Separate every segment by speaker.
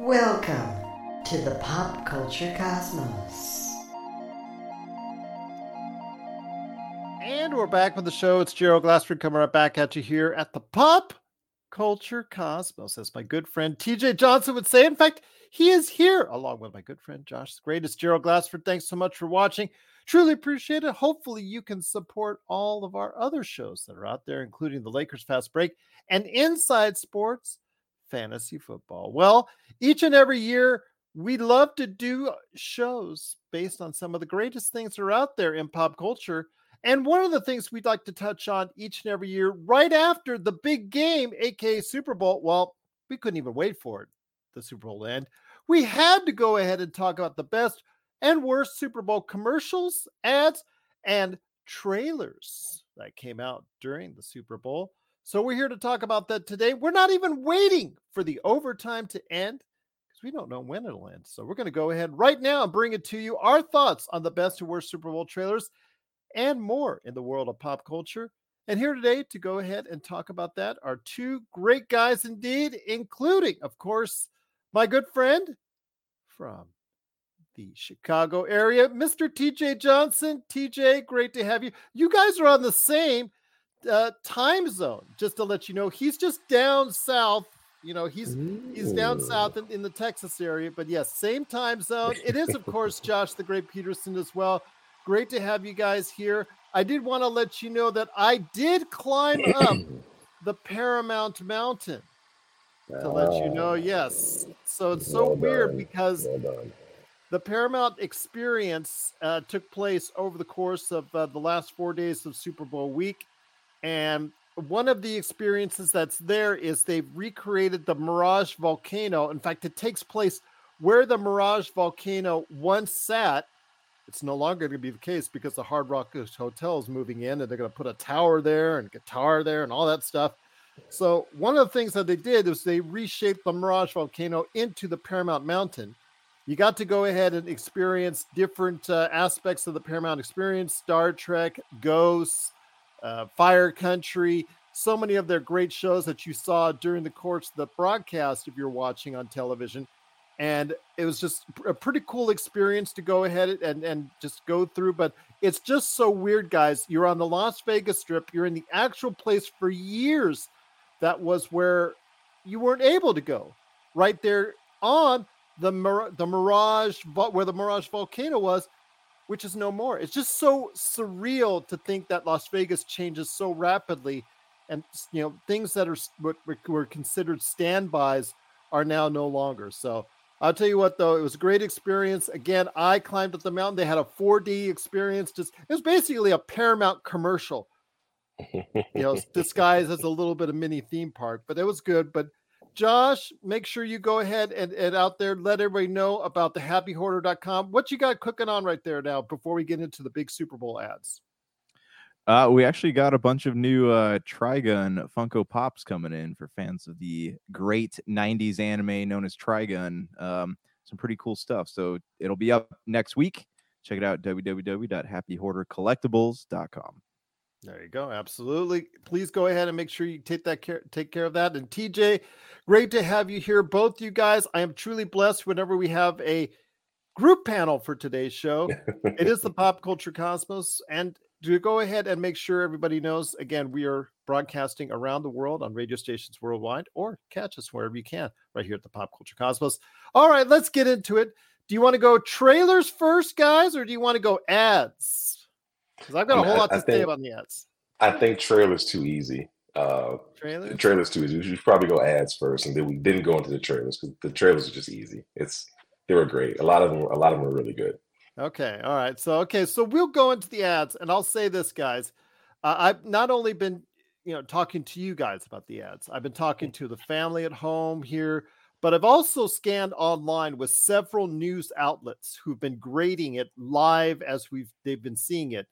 Speaker 1: Welcome to the Pop Culture Cosmos.
Speaker 2: And we're back with the show. It's Gerald Glassford coming right back at you here at the Pop Culture Cosmos, as my good friend TJ Johnson would say. In fact, he is here along with my good friend Josh the Greatest. Gerald Glassford, thanks so much for watching. Truly appreciate it. Hopefully, you can support all of our other shows that are out there, including the Lakers Fast Break and Inside Sports Fantasy Football. Well, each and every year, we love to do shows based on some of the greatest things that are out there in pop culture. And one of the things we'd like to touch on each and every year, right after the big game, aka Super Bowl, well, we couldn't even wait for it, the Super Bowl end. We had to go ahead and talk about the best and worst Super Bowl commercials, ads, and trailers that came out during the Super Bowl. So we're here to talk about that today. We're not even waiting for the overtime to end because we don't know when it'll end. So we're going to go ahead right now and bring it to you our thoughts on the best and worst Super Bowl trailers and more in the world of pop culture. And here today to go ahead and talk about that are two great guys indeed, including, of course, my good friend from the Chicago area, Mr. TJ Johnson. TJ, great to have you. You guys are on the same uh, time zone, just to let you know. He's just down south. You know, he's Ooh. he's down south in, in the Texas area, but yes, same time zone. It is, of course, Josh the Great Pederson as well. Great to have you guys here. I did want to let you know that I did climb up the Paramount Mountain to let you know. Yes. So it's so well weird because well the Paramount experience uh, took place over the course of uh, the last four days of Super Bowl week. And one of the experiences that's there is they've recreated the Mirage volcano. In fact, it takes place where the Mirage volcano once sat it's no longer going to be the case because the Hard Rock Hotel is moving in and they're going to put a tower there and guitar there and all that stuff. So one of the things that they did was they reshaped the Mirage volcano into the Paramount Mountain. You got to go ahead and experience different uh, aspects of the Paramount experience: Star Trek, Ghosts, uh, Fire Country, so many of their great shows that you saw during the course of the broadcast if you're watching on television. And it was just a pretty cool experience to go ahead and and just go through but it's just so weird guys. You're on the las vegas strip. You're in the actual place for years that was where you weren't able to go. Right there on the the mirage where the mirage volcano was which is no more it's just so surreal to think that las vegas changes so rapidly and you know things that are what were considered standbys are now no longer so I'll tell you what, though, it was a great experience. Again, I climbed up the mountain. They had a 4D experience. Just it was basically a Paramount commercial, you know, disguised as a little bit of mini theme park. But it was good. But Josh, make sure you go ahead and, and out there let everybody know about the happyhoarder.com. What you got cooking on right there now before we get into the big Super Bowl ads?
Speaker 3: Uh, we actually got a bunch of new uh, Trigun Funko Pops coming in for fans of the great 90s anime known as Trigun. Um, some pretty cool stuff. So it'll be up next week. Check it out www.happyhoardercollectibles.com.
Speaker 2: There you go. Absolutely. Please go ahead and make sure you take that care, take care of that. And TJ, great to have you here, both you guys. I am truly blessed whenever we have a group panel for today's show. it is the Pop Culture Cosmos, and to go ahead and make sure everybody knows again, we are broadcasting around the world on radio stations worldwide, or catch us wherever you can right here at the Pop Culture Cosmos. All right, let's get into it. Do you want to go trailers first, guys, or do you want to go ads? Because I've got a whole lot to say about the ads.
Speaker 4: I think trailers too easy. Uh, trailers? trailers too easy. We should probably go ads first, and then we didn't go into the trailers because the trailers are just easy. It's they were great. A lot of them, a lot of them were really good.
Speaker 2: Okay. All right. So okay. So we'll go into the ads, and I'll say this, guys. Uh, I've not only been, you know, talking to you guys about the ads. I've been talking to the family at home here, but I've also scanned online with several news outlets who've been grading it live as we've they've been seeing it.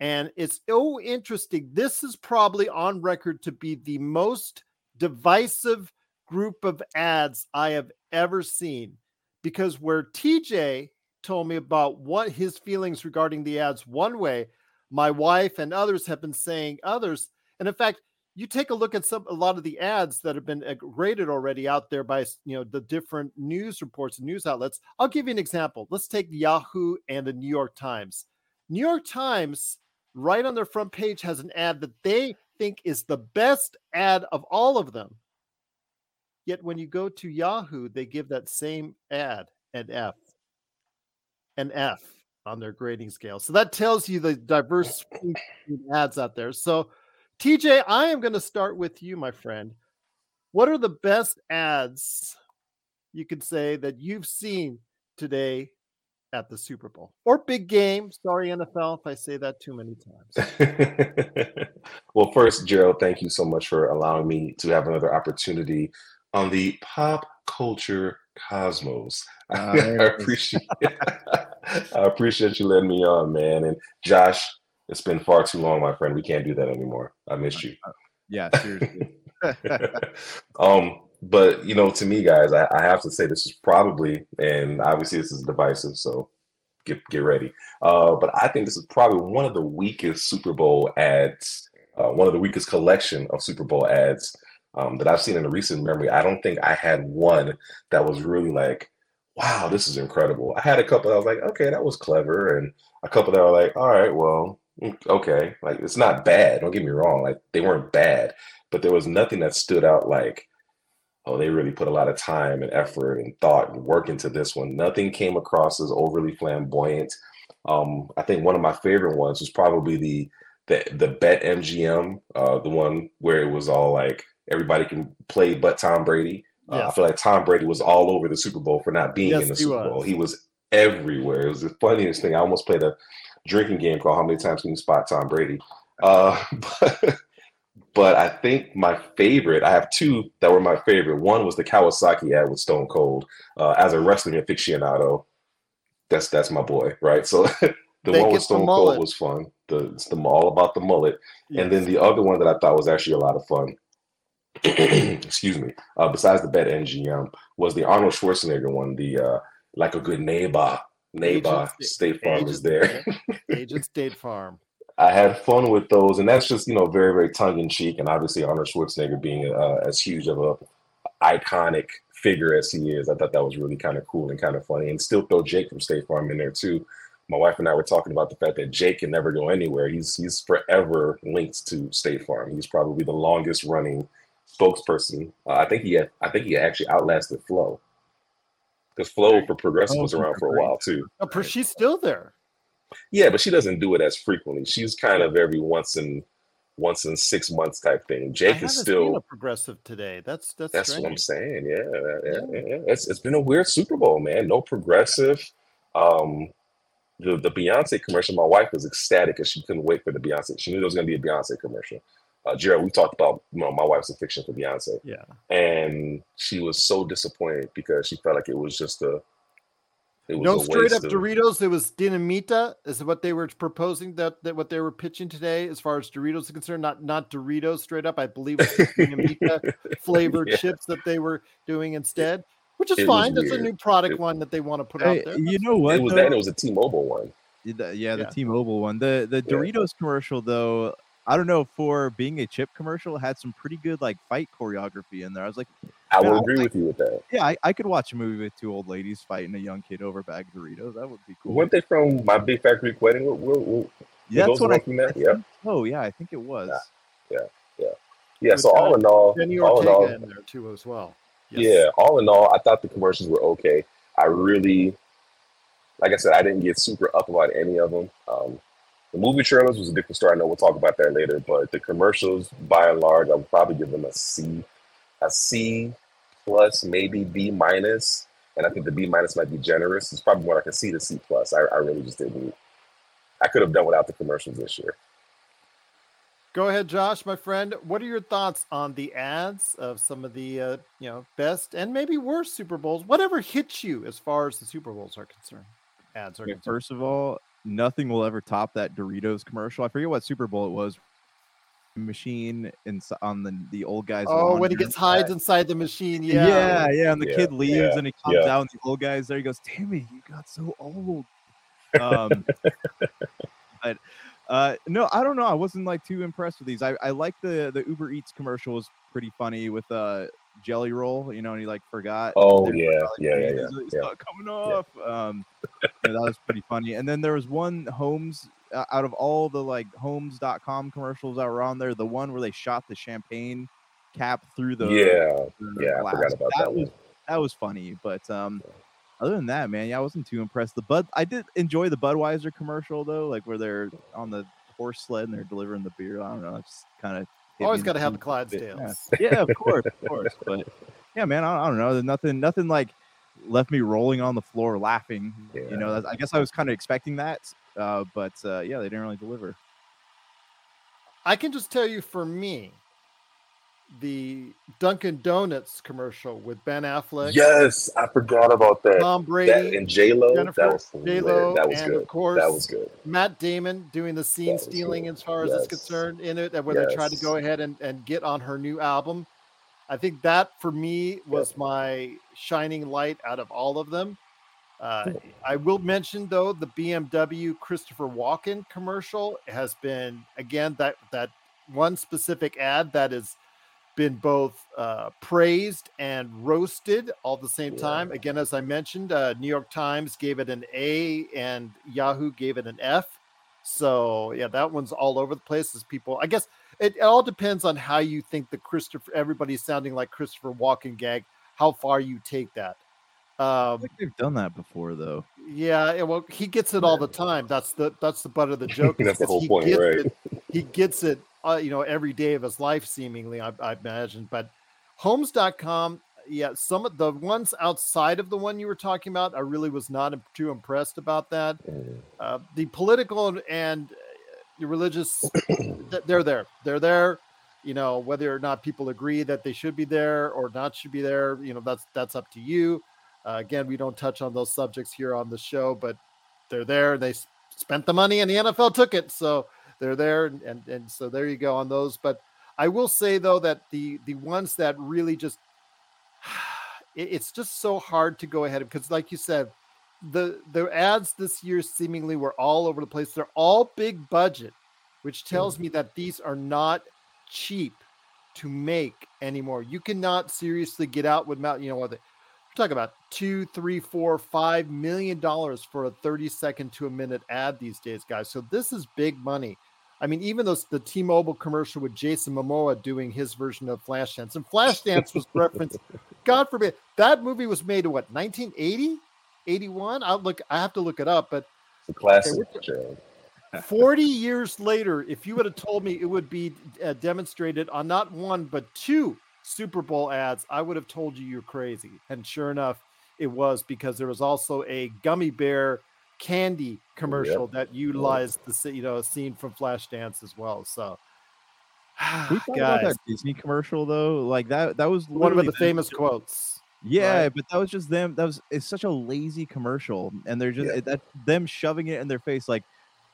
Speaker 2: And it's so interesting. This is probably on record to be the most divisive group of ads I have ever seen because where TJ told me about what his feelings regarding the ads one way. My wife and others have been saying others. And in fact, you take a look at some a lot of the ads that have been uh, rated already out there by you know the different news reports and news outlets. I'll give you an example. Let's take Yahoo and the New York Times. New York Times, right on their front page, has an ad that they think is the best ad of all of them. Yet when you go to Yahoo, they give that same ad an F, an F on their grading scale. So that tells you the diverse ads out there. So TJ, I am going to start with you, my friend. What are the best ads you could say that you've seen today at the Super Bowl or big game? Sorry, NFL, if I say that too many
Speaker 4: times. well, first, Gerald, thank you so much for allowing me to have another opportunity on the pop culture cosmos. Uh, I appreciate I appreciate you letting me on, man. And Josh, it's been far too long, my friend. We can't do that anymore. I missed you. Uh,
Speaker 3: yeah, seriously.
Speaker 4: um, but you know, to me, guys, I, I, have to say this is probably, and obviously this is divisive, so get get ready. Uh, but I think this is probably one of the weakest Super Bowl ads, uh, one of the weakest collection of Super Bowl ads um, that I've seen in a recent memory. I don't think I had one that was really like, wow, this is incredible. I had a couple that was like, okay, that was clever, and a couple that were like, all right, well, mm, okay, like it's not bad. Don't get me wrong, like they weren't bad, but there was nothing that stood out like, oh, they really put a lot of time and effort and thought and work into this one. Nothing came across as overly flamboyant. Um, I think one of my favorite ones was probably the the the Bet MGM, uh, the one where it was all like everybody can play but Tom Brady. Uh, I feel like Tom Brady was all over the Super Bowl for not being yes, in the Super Bowl. He was everywhere. It was the funniest thing. I almost played a drinking game called How Many Times Can You Spot Tom Brady? Uh, but, but I think my favorite, I have two that were my favorite. One was the Kawasaki ad with Stone Cold. Uh, as a wrestling aficionado, that's that's my boy, right? So the they one with Stone Cold was fun. The it's the all about the mullet. Yes. And then the other one that I thought was actually a lot of fun excuse me, uh, besides the Bet MGM, was the Arnold Schwarzenegger one, the uh, like a good neighbor, neighbor State Farm Agent, is there.
Speaker 2: Agent State Farm.
Speaker 4: I had fun with those, and that's just you know very very tongue in cheek, and obviously Arnold Schwarzenegger being uh, as huge of a iconic figure as he is, I thought that was really kind of cool and kind of funny, and still throw Jake from State Farm in there too. My wife and I were talking about the fact that Jake can never go anywhere. He's he's forever linked to State Farm. He's probably the longest running spokesperson. Uh, I think he had, I think he actually outlasted Flo because Flo for Progressive was around for a while too.
Speaker 2: Oh, she's still there.
Speaker 4: Yeah, but she doesn't do it as frequently. She's kind of every once in once in six months type thing. Jake is still
Speaker 2: progressive today. That's that's
Speaker 4: that's strange. what I'm saying. Yeah, yeah, yeah, yeah. It's it's been a weird Super Bowl, man. No progressive. Um, the the Beyonce commercial. My wife was ecstatic because she couldn't wait for the Beyonce. She knew there was going to be a Beyonce commercial uh, Gerald, we talked about you know, my wife's affection for Beyonce.
Speaker 2: Yeah.
Speaker 4: And she was so disappointed because she felt like it was just a
Speaker 2: no straight up of... Doritos. It was Dinamita, is what they were proposing that, that what they were pitching today, as far as Doritos are concerned. Not not Doritos straight up. I believe it's Dinamita flavored yeah. chips that they were doing instead, which is it fine. That's a new product it, one that they want to put hey, out there.
Speaker 3: You know what?
Speaker 4: It was though? that. It was a T-Mobile one.
Speaker 3: Yeah, the, yeah, the T-Mobile one. The the Doritos yeah. commercial though, I don't know, for being a chip commercial, had some pretty good like fight choreography in there. I was like,
Speaker 4: I would agree I, with you with that.
Speaker 3: Yeah, I, I, could watch a movie with two old ladies fighting a young kid over a bag of Doritos. That would be cool.
Speaker 4: Weren't they from My Big Fat Greek Wedding? We're, we're,
Speaker 3: yeah, that's what I, think. Yeah. Oh, yeah, I think it was.
Speaker 4: Yeah, yeah, yeah. yeah so all in all,
Speaker 2: Jenny
Speaker 4: all
Speaker 2: in all, in there too as well.
Speaker 4: Yes. Yeah, all in all, I thought the commercials were okay. I really, like I said, I didn't get super up about any of them. Um, the movie trailers was a different story. I know we'll talk about that later, but the commercials, by and large, I would probably give them a C, a C plus, maybe B minus, and I think the B minus might be generous. It's probably more like a C to C plus. I, I really just didn't. I could have done without the commercials this year.
Speaker 2: Go ahead, Josh, my friend. What are your thoughts on the ads of some of the uh, you know best and maybe worst Super Bowls? Whatever hits you as far as the Super Bowls are concerned. Ads are
Speaker 3: yeah,
Speaker 2: concerned.
Speaker 3: First of all, nothing will ever top that Doritos commercial. I forget what Super Bowl it was. Machine in, on the the old guys.
Speaker 2: Oh, when he gets hides inside the machine, yeah,
Speaker 3: yeah, yeah. And the yeah, kid leaves, yeah, and he comes yeah. out, and the old guy's there. He goes, "Damn it, you got so old." Um, but Uh, no, I don't know. I wasn't like too impressed with these. I, I like the the Uber Eats commercial was pretty funny with uh jelly roll, you know, and he like forgot.
Speaker 4: Oh yeah,
Speaker 3: like,
Speaker 4: yeah, yeah, yeah.
Speaker 3: It's
Speaker 4: yeah.
Speaker 3: not coming off. Um, yeah, that was pretty funny. And then there was one Homes uh, out of all the like Homes.com commercials that were on there, the one where they shot the champagne cap through the
Speaker 4: Yeah,
Speaker 3: the
Speaker 4: yeah, I forgot about that
Speaker 3: was
Speaker 4: one.
Speaker 3: that was funny, but um. Other than that, man, yeah, I wasn't too impressed. The Bud, I did enjoy the Budweiser commercial though, like where they're on the horse sled and they're delivering the beer. I don't know, it's kind of
Speaker 2: Always got to have the
Speaker 3: Yeah.
Speaker 2: Clydesdales.
Speaker 3: yeah, of course, of course. But yeah, man, I, I don't know. There's nothing, nothing like left me rolling on the floor laughing. You know, I guess I was kind of expecting that, uh, but uh, yeah, they didn't really deliver.
Speaker 2: I can just tell you for me, the Dunkin' Donuts commercial with Ben Affleck,
Speaker 4: Yes, I forgot about that.
Speaker 2: Tom
Speaker 4: that
Speaker 2: Brady,
Speaker 4: and J Lo. That was.
Speaker 2: J-Lo,
Speaker 4: That was
Speaker 2: and
Speaker 4: good.
Speaker 2: of course
Speaker 4: That was good.
Speaker 2: Matt Damon doing the scene stealing
Speaker 4: good.
Speaker 2: as far as it's
Speaker 4: Yes.
Speaker 2: concerned in it, where they tried to go ahead and, and get on her new album. I think that for me was my shining light out of all of them. Uh, I will mention though the BMW Christopher Walken commercial has been again that that one specific ad that has been both uh, praised and roasted all the same
Speaker 4: Yeah.
Speaker 2: time. Again, as I mentioned, uh, New York Times gave it an A and Yahoo gave it an F. So yeah, that one's all over the place. As people, I guess it, it all depends on how you think the Christopher. Everybody's sounding like Christopher Walken gag. How far you take that.
Speaker 3: I
Speaker 2: Um,
Speaker 3: think they've done that before, though.
Speaker 2: yeah, yeah, well, he gets it all the time. That's the that's the butt of the joke.
Speaker 4: That's the whole point, right?
Speaker 2: It, he gets it, uh, you know, every day of his life, seemingly. I, I imagine. But Homes.com, yeah, some of the ones outside of the one you were talking about, I really was not too impressed about that.
Speaker 4: Mm.
Speaker 2: Uh, the political and- uh, the religious, they're there. They're there. You know, whether or not people agree that they should be there or not should be there, you know, that's that's up to you. Uh, again, we don't touch on those subjects here on the show, but they're there. They spent the money, and the NFL took it, so they're there, and, and and so there you go on those. But I will say though that the the ones that really just it- it's just so hard to go ahead because, like you said, the the ads this year seemingly were all over the place. They're all big budget, which tells me that these are not cheap to make anymore. You cannot seriously get out with Mount. You know what? We're talking about two, three, four, five million dollars for a 30 second to a minute ad these days, guys. So this is big money. I mean, even those the T-Mobile commercial with Jason Momoa doing his version of Flashdance, and Flashdance was referenced. God forbid that movie was made in what 1980, 81. I'll look. I have to look it up, but
Speaker 4: It's a classic.
Speaker 2: we're- 40 years later, if you would have told me it would be uh, demonstrated on not one but two Super Bowl ads, I would have told you you're crazy. And sure enough, it was because there was also a gummy bear candy commercial that utilized the you know scene from Flashdance as well. So,
Speaker 3: we talk about that Disney commercial though? Like that, that was
Speaker 2: one of the famous quotes.
Speaker 3: Yeah,
Speaker 2: right?
Speaker 3: but that was just them. That was it's such a lazy commercial, and they're just
Speaker 4: Yeah.
Speaker 3: that them shoving it in their face like.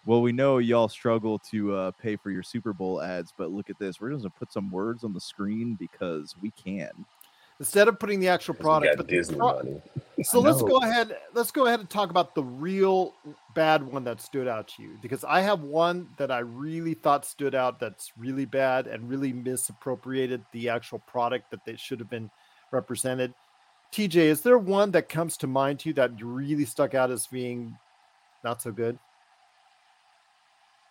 Speaker 3: Well, we know y'all struggle to uh, pay for your Super Bowl ads, but look at this. We're just gonna put some words on the screen because we can.
Speaker 2: Instead of putting the actual product, but
Speaker 4: Disney
Speaker 2: pro-
Speaker 4: money.
Speaker 2: So let's go ahead. Let's go ahead and talk about the real bad one that stood out to you because I have one that I really thought stood out that's really bad and really misappropriated the actual product that they should have been represented. TJ, is there one that comes to mind to you that really stuck out as being not so good?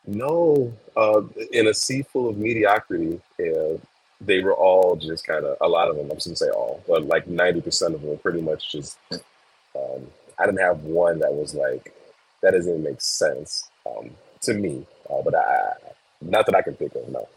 Speaker 4: No, uh, in a sea full of mediocrity, uh, they were all just kind of a lot of them. I'm just gonna say all, but like 90% of them were pretty much just. Um, I didn't have one that was like that doesn't make sense um, to me, uh, but I not that I can think of. No,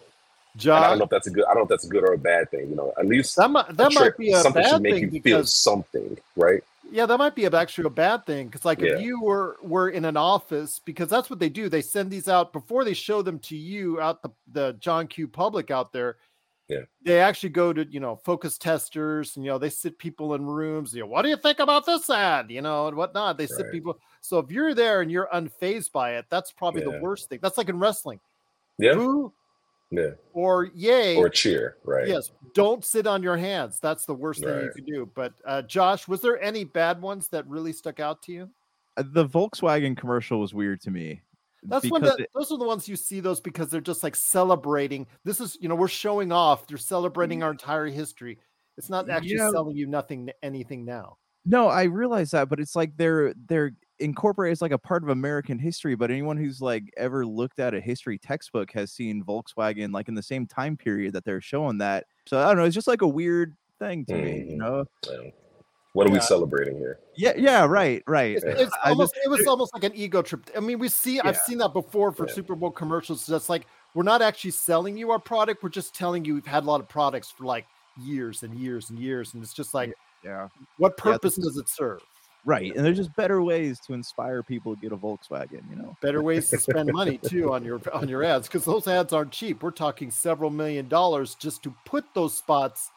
Speaker 4: and I don't know if that's a good. I don't know if that's a good or a bad thing. You know, at least
Speaker 2: that might that
Speaker 4: trick-
Speaker 2: might be a
Speaker 4: something
Speaker 2: bad
Speaker 4: should make
Speaker 2: thing
Speaker 4: you feel something, right?
Speaker 2: Yeah, that might be actually a bad thing because, like,
Speaker 4: Yeah.
Speaker 2: if you were were in an office, because that's what they do. They send these out before they show them to you out the the John Q public out there.
Speaker 4: Yeah.
Speaker 2: they actually go to you know focus testers, and you know they sit people in rooms. You know, what do you think about this ad? You know, and whatnot. They sit
Speaker 4: Right.
Speaker 2: people. So if you're there and you're unfazed by it, that's probably the worst thing. That's like in wrestling.
Speaker 4: Yeah,
Speaker 2: Boo
Speaker 4: yeah,
Speaker 2: or yay.
Speaker 4: or cheer, right?
Speaker 2: Yes, don't sit on your hands. That's the worst thing you can do. But uh, Josh, was there any bad ones that really stuck out to you?
Speaker 3: Uh, The Volkswagen commercial was weird to me.
Speaker 2: That's when the,
Speaker 3: it-
Speaker 2: those are the ones you see those because they're just like celebrating. This is you know we're showing off. They're celebrating our entire history. It's not actually
Speaker 3: Yeah.
Speaker 2: selling you nothing anything now.
Speaker 3: No, I realize that, but it's like they're they're incorporated as like a part of American history. But anyone who's like ever looked at a history textbook has seen Volkswagen like in the same time period that they're showing that. So I don't know. It's just like a weird thing to me, you
Speaker 4: Mhm.
Speaker 3: know?
Speaker 4: Yeah. What are we celebrating here?
Speaker 3: Yeah, yeah, right, right.
Speaker 2: It's, it's almost
Speaker 3: just-
Speaker 2: it was almost like an ego trip. I mean, we see I've seen that before for
Speaker 4: Yeah.
Speaker 2: Super Bowl commercials. That's like we're not actually selling you our product. We're just telling you we've had a lot of products for like years and years and years, and it's just like
Speaker 3: yeah,
Speaker 2: what purpose
Speaker 3: is-
Speaker 2: does it serve?
Speaker 3: right. And there's just better ways to inspire people to get a Volkswagen, you know?
Speaker 2: better ways to spend money too on your on your ads because those ads aren't cheap. We're talking several million dollars just to put those spots,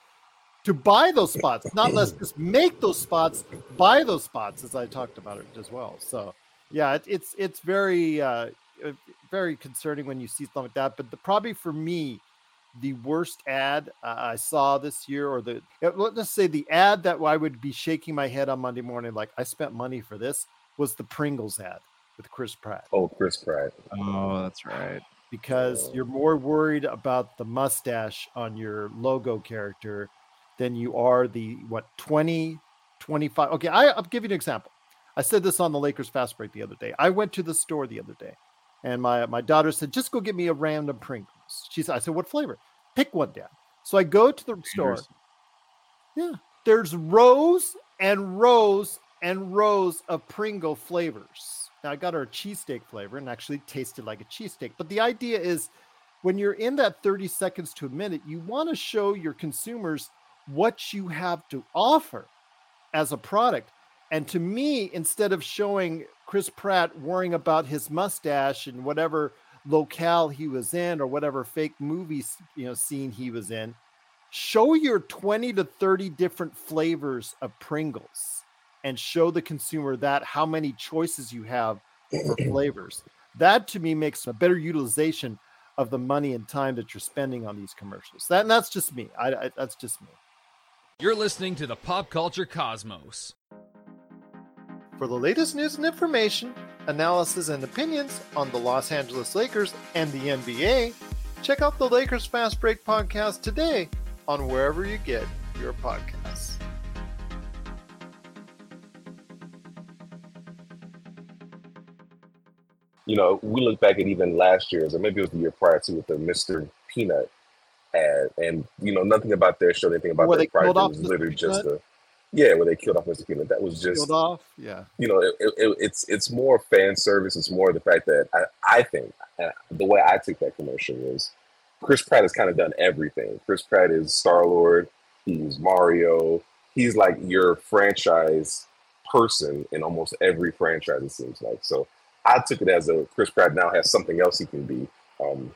Speaker 2: to buy those spots, not less just make those spots, buy those spots, as I talked about it as well. So yeah, it, it's it's very uh, uh, very concerning when you see something like that. But the, probably for me, the worst ad uh, I saw this year, or the uh, let's say the ad that I would be shaking my head on Monday morning, like I spent money for this, was the Pringles ad with Chris Pratt
Speaker 4: Oh, Chris Pratt.
Speaker 3: Oh, that's right.
Speaker 2: because you're more worried about the mustache on your logo character than you are the what 20 25 okay I, i'll give you an example. I said this on the lakers fast break the other day. I went to the store the other day and my my daughter said just go get me a random pringles. She said i said what flavor? Pick one dad. So i go to the store.
Speaker 3: Yeah,
Speaker 2: there's rows and rows and rows of Pringle flavors. Now I got her a cheesesteak flavor and actually tasted like a cheesesteak. But the idea is when you're in that 30 seconds to a minute, you want to show your consumers what you have to offer as a product. And to me, instead of showing Chris Pratt worrying about his mustache and whatever locale he was in or whatever fake movie you know scene he was in, show your 20 to 30 different flavors of Pringles and show the consumer that how many choices you have for flavors. That to me makes a better utilization of the money and time that you're spending on these commercials. That and that's just me. I, I that's just me.
Speaker 5: You're listening to the Pop Culture Cosmos.
Speaker 2: For the latest news and information, analysis and opinions on the Los Angeles Lakers and the NBA, check out the Lakers Fast Break podcast today on wherever you get your podcasts.
Speaker 4: You know, we look back at even last year's, or maybe it was the year prior to, with the Mr. Peanut ad, and you know, nothing about their show, anything about
Speaker 2: Where
Speaker 4: their product. It was literally just a yeah, where they killed off Mr. Peanut. That was just
Speaker 2: Killed off, yeah.
Speaker 4: you know, it, it, it's it's more fan service. It's more the fact that I, I think uh, the way I took that commercial was Chris Pratt has kind of done everything. Chris Pratt is Star Lord. He's Mario. He's like your franchise person in almost every franchise. It seems like so. I took it as a Chris Pratt now has something else he can be. Um,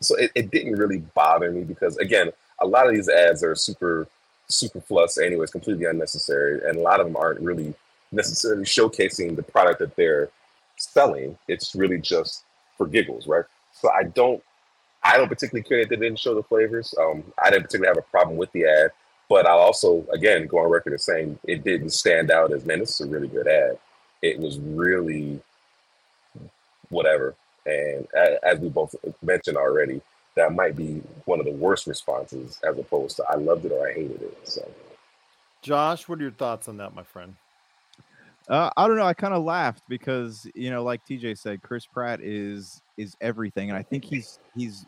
Speaker 4: so it, it didn't really bother me because again, a lot of these ads are super super superfluous anyways, completely unnecessary, and a lot of them aren't really necessarily showcasing the product that they're selling. It's really just for giggles, right? So I don't I don't particularly care that they didn't show the flavors. Um, I didn't particularly have a problem with the ad, but I'll also again go on record as saying it didn't stand out as man, this is a really good ad. It was really whatever. And a- as we both mentioned already, that might be one of the worst responses as opposed to I loved it or I hated it. So
Speaker 2: Josh, what are your thoughts on that, my friend?
Speaker 3: Uh, I don't know. I kind of laughed because you know, like TJ said, Chris Pratt is is everything, and I think he's he's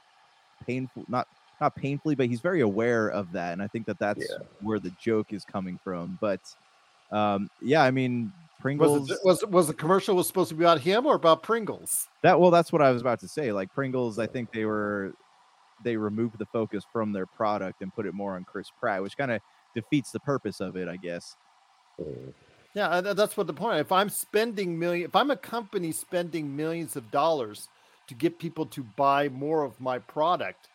Speaker 3: painful, not not painfully, but he's very aware of that, and I think that that's
Speaker 4: Yeah.
Speaker 3: where the joke is coming from. But um, yeah, I mean, Pringles.
Speaker 2: Was it was was the commercial was supposed to be about him or about Pringles?
Speaker 3: That well, that's what I was about to say. Like Pringles, I think they were they removed the focus from their product and put it more on Chris Pratt, which kind of defeats the purpose of it, I guess.
Speaker 2: Yeah, that's what the point. If I'm spending million, if I'm a company spending millions of dollars to get people to buy more of my product,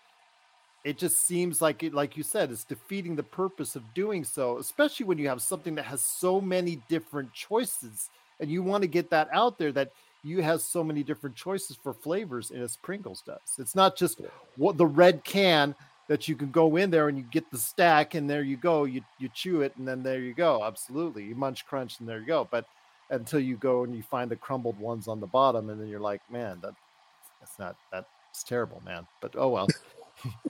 Speaker 2: it just seems like it, like you said, it's defeating the purpose of doing so. Especially when you have something that has so many different choices, and you want to get that out there that you have so many different choices for flavors, and as Pringles does. It's not just what the red can that you can go in there and you get the stack and there you go you you chew it and then there you go absolutely you munch crunch and there you go but until you go and you find the crumbled ones on the bottom, and then you're like, man, that that's not that's terrible, man. But oh well.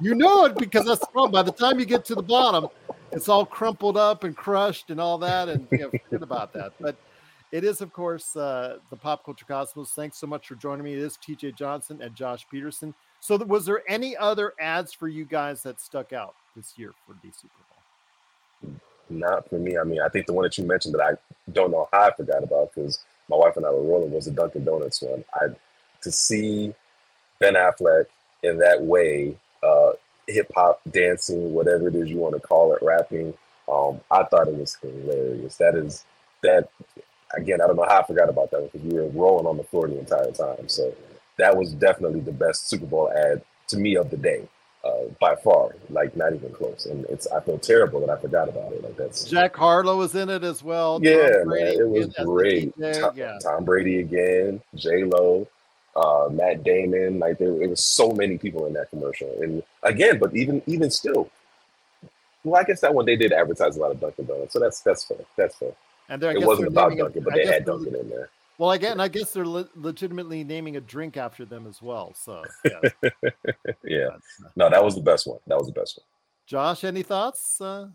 Speaker 2: you know it because that's the problem. By the time you get to the bottom, it's all crumpled up and crushed and all that, and you know, forget about that. But it is, of course, uh, the Pop Culture Cosmos. Thanks so much for joining me. It is TJ Johnson and Josh Pederson. So, was there any other ads for you guys that stuck out this year for the Super Bowl?
Speaker 4: Not for me. I mean, I think the one that you mentioned that I don't know how I forgot about because my wife and I were rolling was the Dunkin' Donuts one. I to see Ben Affleck in that way, hip hop dancing, whatever it is you want to call it, rapping. Um, I thought it was hilarious. That is that again. I don't know how I forgot about that because we were rolling on the floor the entire time. So that was definitely the best Super Bowl ad to me of the day. Uh, by far, like not even close, and it's I feel terrible that I forgot about it. Like that's
Speaker 2: Jack Harlow was in it as well.
Speaker 4: Yeah, man, it was great. Tom,
Speaker 2: yeah.
Speaker 4: Tom Brady again, J Lo, uh, Matt Damon. Like there, there was so many people in that commercial, and again, but even even still, well, I guess that one they did advertise a lot of Dunkin' Donuts, so that's that's fair. That's fair.
Speaker 2: And there,
Speaker 4: it wasn't about Dunkin', but
Speaker 2: I
Speaker 4: they had Dunkin' in there.
Speaker 2: Well, again, I guess they're le- legitimately naming a drink after them as well. So, yeah.
Speaker 4: Yeah,
Speaker 2: uh,
Speaker 4: no, that was the best one. That was the best one.
Speaker 2: Josh, any thoughts? Uh,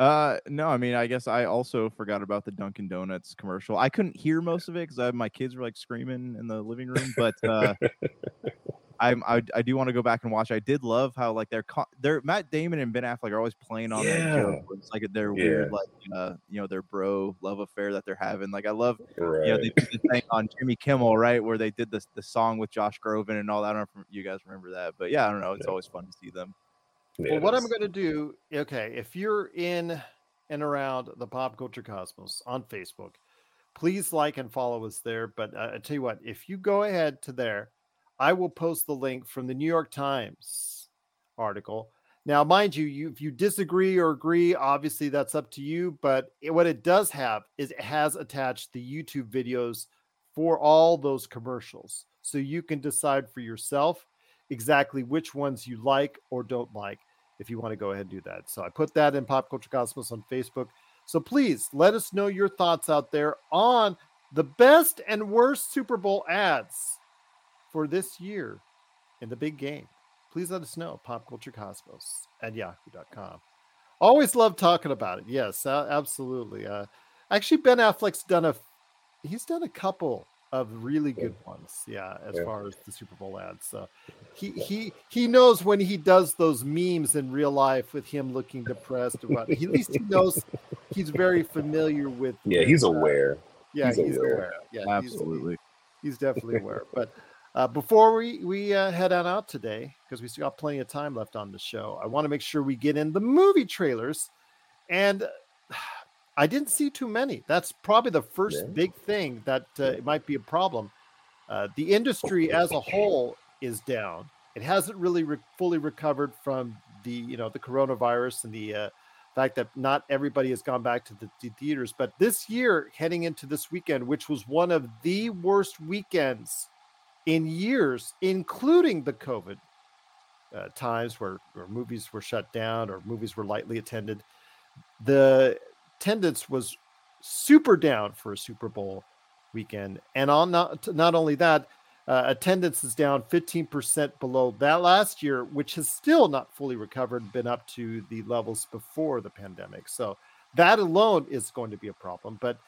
Speaker 3: Uh, no, I mean, I guess I also forgot about the Dunkin' Donuts commercial. I couldn't hear most of it because my kids were like screaming in the living room. But uh, I'm I, I do want to go back and watch. I did love how like they're they're Matt Damon and Ben Affleck are always playing on that
Speaker 4: Yeah.
Speaker 3: joke. It's like their
Speaker 4: Yeah.
Speaker 3: weird like uh you know their bro love affair that they're having. Like I love
Speaker 4: Right.
Speaker 3: you know they did the thing on Jimmy Kimmel right where they did this the song with Josh Groban and all that. I don't know if you guys remember that, but yeah, I don't know. It's
Speaker 4: Yeah.
Speaker 3: always fun to see them.
Speaker 4: Yeah,
Speaker 2: well, what I'm going to do, okay, if you're in and around the Pop Culture Cosmos on Facebook, please like and follow us there. But uh, I tell you what, if you go ahead to there, I will post the link from the New York Times article. Now, mind you, you if you disagree or agree, obviously that's up to you. But it- what it does have is it has attached the YouTube videos for all those commercials, so you can decide for yourself exactly which ones you like or don't like if you want to go ahead and do that. So I put that in Pop Culture Cosmos on Facebook. So please let us know your thoughts out there on the best and worst Super Bowl ads for this year in the big game. Please let us know. Pop Culture Cosmos at yahoo.com. Always love talking about it. Yes, absolutely. Uh, actually, Ben Affleck's done a he's done a couple of really good ones. Yeah, as
Speaker 4: Yeah.
Speaker 2: far as the Super Bowl ads. So he he he knows when he does those memes in real life with him looking depressed about he, at least he knows he's very familiar with
Speaker 4: Yeah, he's
Speaker 2: with, uh,
Speaker 4: aware.
Speaker 2: yeah
Speaker 4: he's
Speaker 2: he's, aware.
Speaker 4: aware.
Speaker 2: yeah he's-
Speaker 3: Absolutely.
Speaker 2: he's, definitely aware but uh, before we we uh, head on out today because we still got plenty of time left on the show i want to make sure we get in the movie trailers and i didn't see too many. That's probably the first
Speaker 4: Yeah.
Speaker 2: big thing that uh, it might be a problem. Uh, the industry as a whole is down. It hasn't really re- fully recovered from the you know the coronavirus and the uh, fact that not everybody has gone back to the, the theaters. But this year heading into this weekend which was one of the worst weekends in years including the covid uh, times where, where movies were shut down or movies were lightly attended the attendance was super down for a super bowl weekend and on not not only that uh, attendance is down 15% below that last year, which has still not fully recovered, been up to the levels before the pandemic. So that alone is going to be a problem. But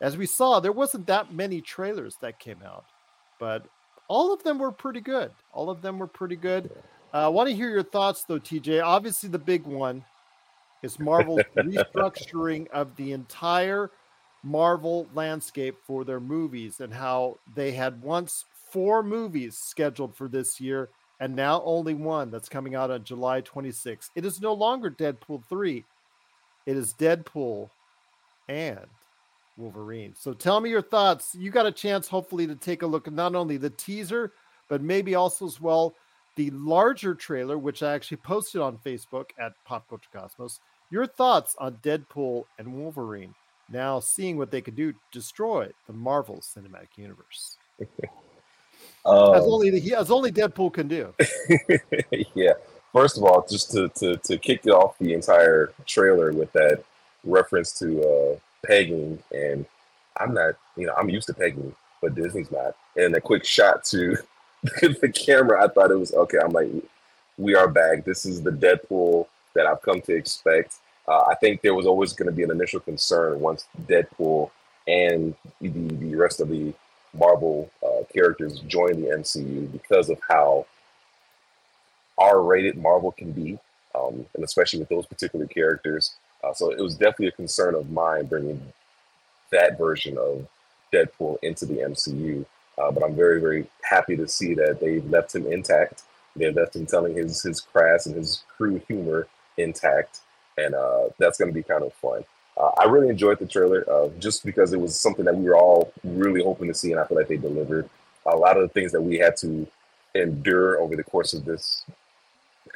Speaker 2: as we saw, there wasn't that many trailers that came out, but all of them were pretty good. All of them were pretty good. Uh, I want to hear your thoughts, though, TJ. Obviously, the big one is Marvel's restructuring of the entire Marvel landscape for their movies and how they had once four movies scheduled for this year and now only one that's coming out on July 26th. It is no longer Deadpool 3, it is Deadpool and Wolverine. So tell me your thoughts. You got a chance, hopefully, to take a look at not only the teaser, but maybe also as well the larger trailer, which I actually posted on Facebook at Pop Culture Cosmos. Your thoughts on Deadpool and Wolverine now seeing what they could do to destroy the Marvel Cinematic Universe.
Speaker 4: Um,
Speaker 2: as only the, as only Deadpool can do.
Speaker 4: yeah. First of all, just to, to to kick it off the entire trailer with that reference to uh, pegging and I'm not, you know, I'm used to pegging, but Disney's not. And a quick shot to the camera, I thought it was okay. I'm like, we are back. This is the Deadpool that I've come to expect. Uh, I think there was always going to be an initial concern once Deadpool and the, the rest of the Marvel uh, characters joined the MCU because of how R-rated Marvel can be, um, and especially with those particular characters. Uh, so it was definitely a concern of mine bringing that version of Deadpool into the MCU. Uh, but I'm very, very happy to see that they've left him intact. They left him telling his his crass and his crude humor intact, and uh, that's going to be kind of fun. Uh, I really enjoyed the trailer uh, just because it was something that we were all really hoping to see, and I feel like they delivered. A lot of the things that we had to endure over the course of this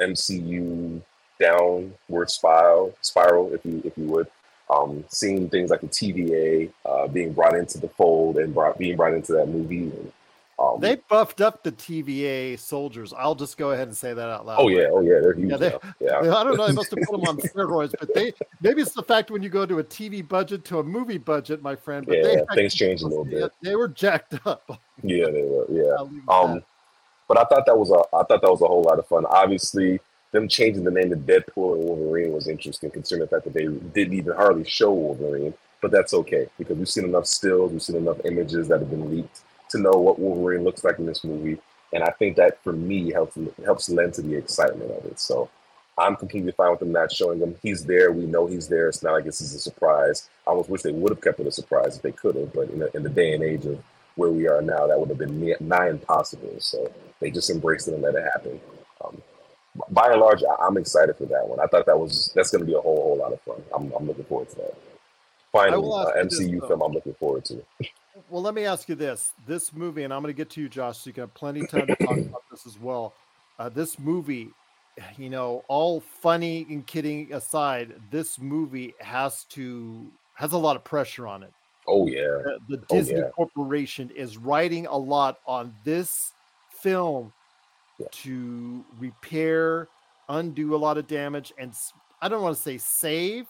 Speaker 4: MCU downward spiral, spiral, if you if you would, um, seeing things like the TVA uh, being brought into the fold and brought being brought into that movie. And, um,
Speaker 2: They buffed up the TVA soldiers. I'll just go ahead and say that out loud.
Speaker 4: oh yeah, oh yeah, they're huge.
Speaker 2: Yeah, they-
Speaker 4: yeah.
Speaker 2: I don't know. They must have put them on steroids, but they maybe it's the fact when you go to a TV budget to a movie budget, my friend. But they
Speaker 4: Yeah, things change a little bit.
Speaker 2: They were jacked up.
Speaker 4: Yeah, they were. Yeah.
Speaker 2: I'll leave it at
Speaker 4: Um, but I thought that was a I thought that was a whole lot of fun. Obviously, them changing the name to Deadpool and Wolverine was interesting, considering the fact that they didn't even hardly show Wolverine. But that's okay because we've seen enough stills, we've seen enough images that have been leaked to know what Wolverine looks like in this movie, and I think that for me helps helps lend to the excitement of it. So. I'm completely fine with them not showing him. He's there. We know he's there. It's not like this is a surprise. I almost wish they would have kept it a surprise if they could have. But in the, in the day and age of where we are now, that would have been nigh nigh impossible. So they just embraced it and let it happen. Um, by and large, I, I'm excited for that one. I thought that was that's going to be a whole whole lot of fun. I'm, I'm looking forward to that. Finally, uh,
Speaker 2: you this,
Speaker 4: MCU film I'm looking forward to.
Speaker 2: Well, let me ask you this: this movie, and I'm going to get to you, Josh. So you can have plenty of time to talk about this as well. Uh, this movie, you know, all funny and kidding aside, this movie has to has a lot of pressure on it.
Speaker 4: Oh yeah,
Speaker 2: the, the
Speaker 4: Oh,
Speaker 2: Disney
Speaker 4: yeah.
Speaker 2: Corporation is writing a lot on this film
Speaker 4: Yeah.
Speaker 2: to repair, undo a lot of damage, and I don't want to say save,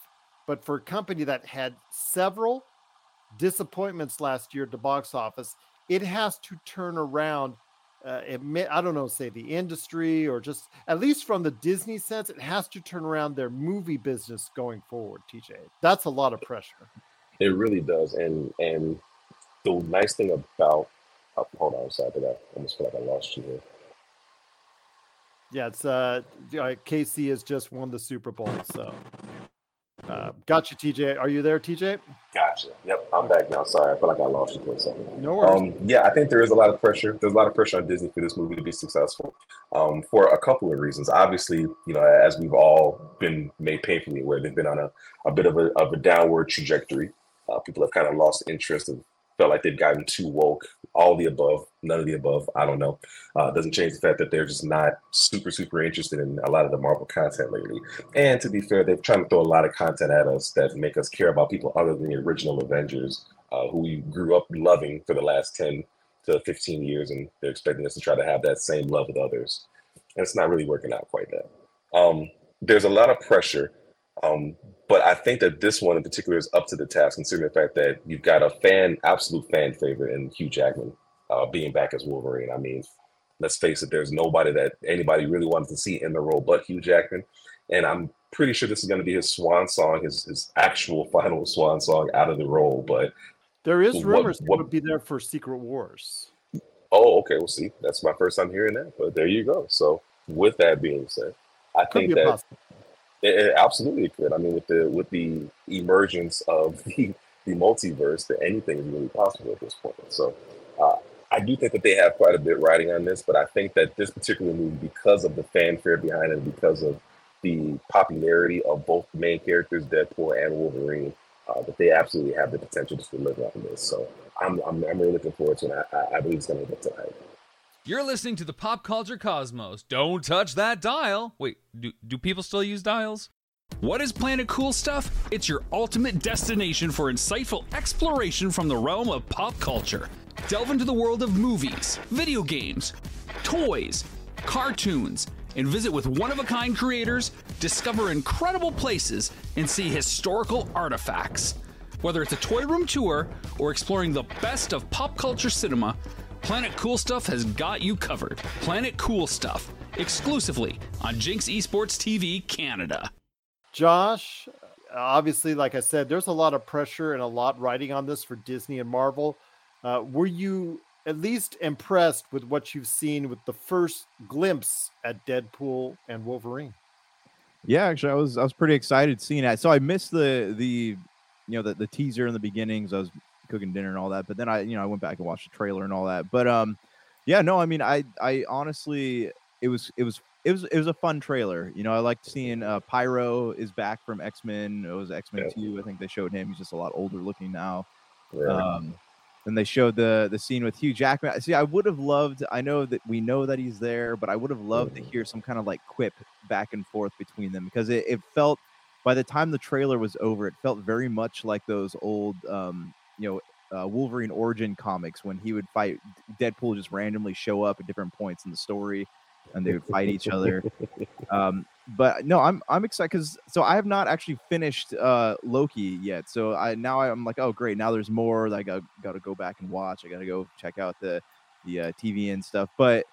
Speaker 2: but for a company that had several disappointments last year at the box office, it has to turn around. Uh, it may, I don't know, say the industry or just at least from the Disney sense, it has to turn around their movie business going forward. TJ, that's a lot of pressure.
Speaker 4: it really does. And and the nice thing about oh, hold on, I'm sorry, I almost feel like I lost you here.
Speaker 2: Yeah, it's uh, KC has just won the Super Bowl, so uh, got you, TJ. Are you there, TJ?
Speaker 4: Gotcha. Yep, I'm back now. Sorry, I feel like I lost you for a second.
Speaker 2: No worries.
Speaker 4: Um, yeah, I think there is a lot of pressure. There's a lot of pressure on Disney for this movie to be successful, um, for a couple of reasons. Obviously, you know, as we've all been made painfully aware, they've been on a, a bit of a of a downward trajectory. Uh, people have kind of lost interest and felt like they've gotten too woke. All the above, none of the above. I don't know. Uh, doesn't change the fact that they're just not super super interested in a lot of the Marvel content lately. And to be fair, they're trying to throw a lot of content at us that make us care about people other than the original Avengers, uh, who we grew up loving for the last 10 to 15 years. And they're expecting us to try to have that same love with others. And it's not really working out quite that. Um, there's a lot of pressure. Um, but I think that this one in particular is up to the task, considering the fact that you've got a fan, absolute fan favorite in Hugh Jackman uh, being back as Wolverine. I mean, let's face it, there's nobody that anybody really wanted to see in the role but Hugh Jackman. And I'm pretty sure this is going to be his swan song, his, his actual final swan song out of the role. But
Speaker 2: there is rumors
Speaker 4: what-
Speaker 2: he would be there for Secret Wars.
Speaker 4: oh, okay, we'll see. That's my first time hearing that. But there you go. So with that being said, I
Speaker 2: Could
Speaker 4: think that
Speaker 2: possibility.
Speaker 4: It, absolutely could. I mean, with the with the emergence of the the multiverse, that anything is really possible at this point. So, uh, I do think that they have quite a bit riding on this, but I think that this particular movie, because of the fanfare behind it, because of the popularity of both main characters, Deadpool and Wolverine, uh, that they absolutely have the potential to deliver on this. So, I'm I'm, I'm really looking forward to it. I, I believe it's going to up to hype.
Speaker 5: You're listening to the Pop Culture Cosmos. Don't touch that dial. Wait, do, do people still use dials?
Speaker 6: What is Planet Cool Stuff? It's your ultimate destination for insightful exploration from the realm of pop culture. Delve into the world of movies, video games, toys, cartoons, and visit with one of a kind creators, discover incredible places, and see historical artifacts. Whether it's a toy room tour or exploring the best of pop culture cinema, Planet Cool Stuff has got you covered. Planet Cool Stuff, exclusively on Jinx Esports TV Canada.
Speaker 2: Josh, obviously, like I said, there's a lot of pressure and a lot riding on this for Disney and Marvel. Uh, were you at least impressed with what you've seen with the first glimpse at Deadpool and Wolverine?
Speaker 3: Yeah, actually, I was I was pretty excited seeing that. So I missed the the you know the, the teaser in the beginnings. I was cooking dinner and all that, but then I you know I went back and watched the trailer and all that. But um, yeah, no, I mean I I honestly it was it was it was it was a fun trailer. You know, I liked seeing uh, Pyro is back from X Men. It was X Men
Speaker 4: Yeah.
Speaker 3: Two. I think they showed him. He's just a lot older looking now.
Speaker 4: Yeah.
Speaker 3: Um, then they showed the the scene with Hugh Jackman. See, I would have loved. I know that we know that he's there, but I would have loved to hear some kind of like quip back and forth between them because it, it felt. By the time the trailer was over, it felt very much like those old, um, you know, uh, Wolverine origin comics when he would fight Deadpool, just randomly show up at different points in the story, and they would fight each other. Um, but no, I'm I'm excited because so I have not actually finished uh Loki yet. So I now I'm like, oh great, now there's more that I got got to go back and watch. I got to go check out the the uh, TV and stuff. But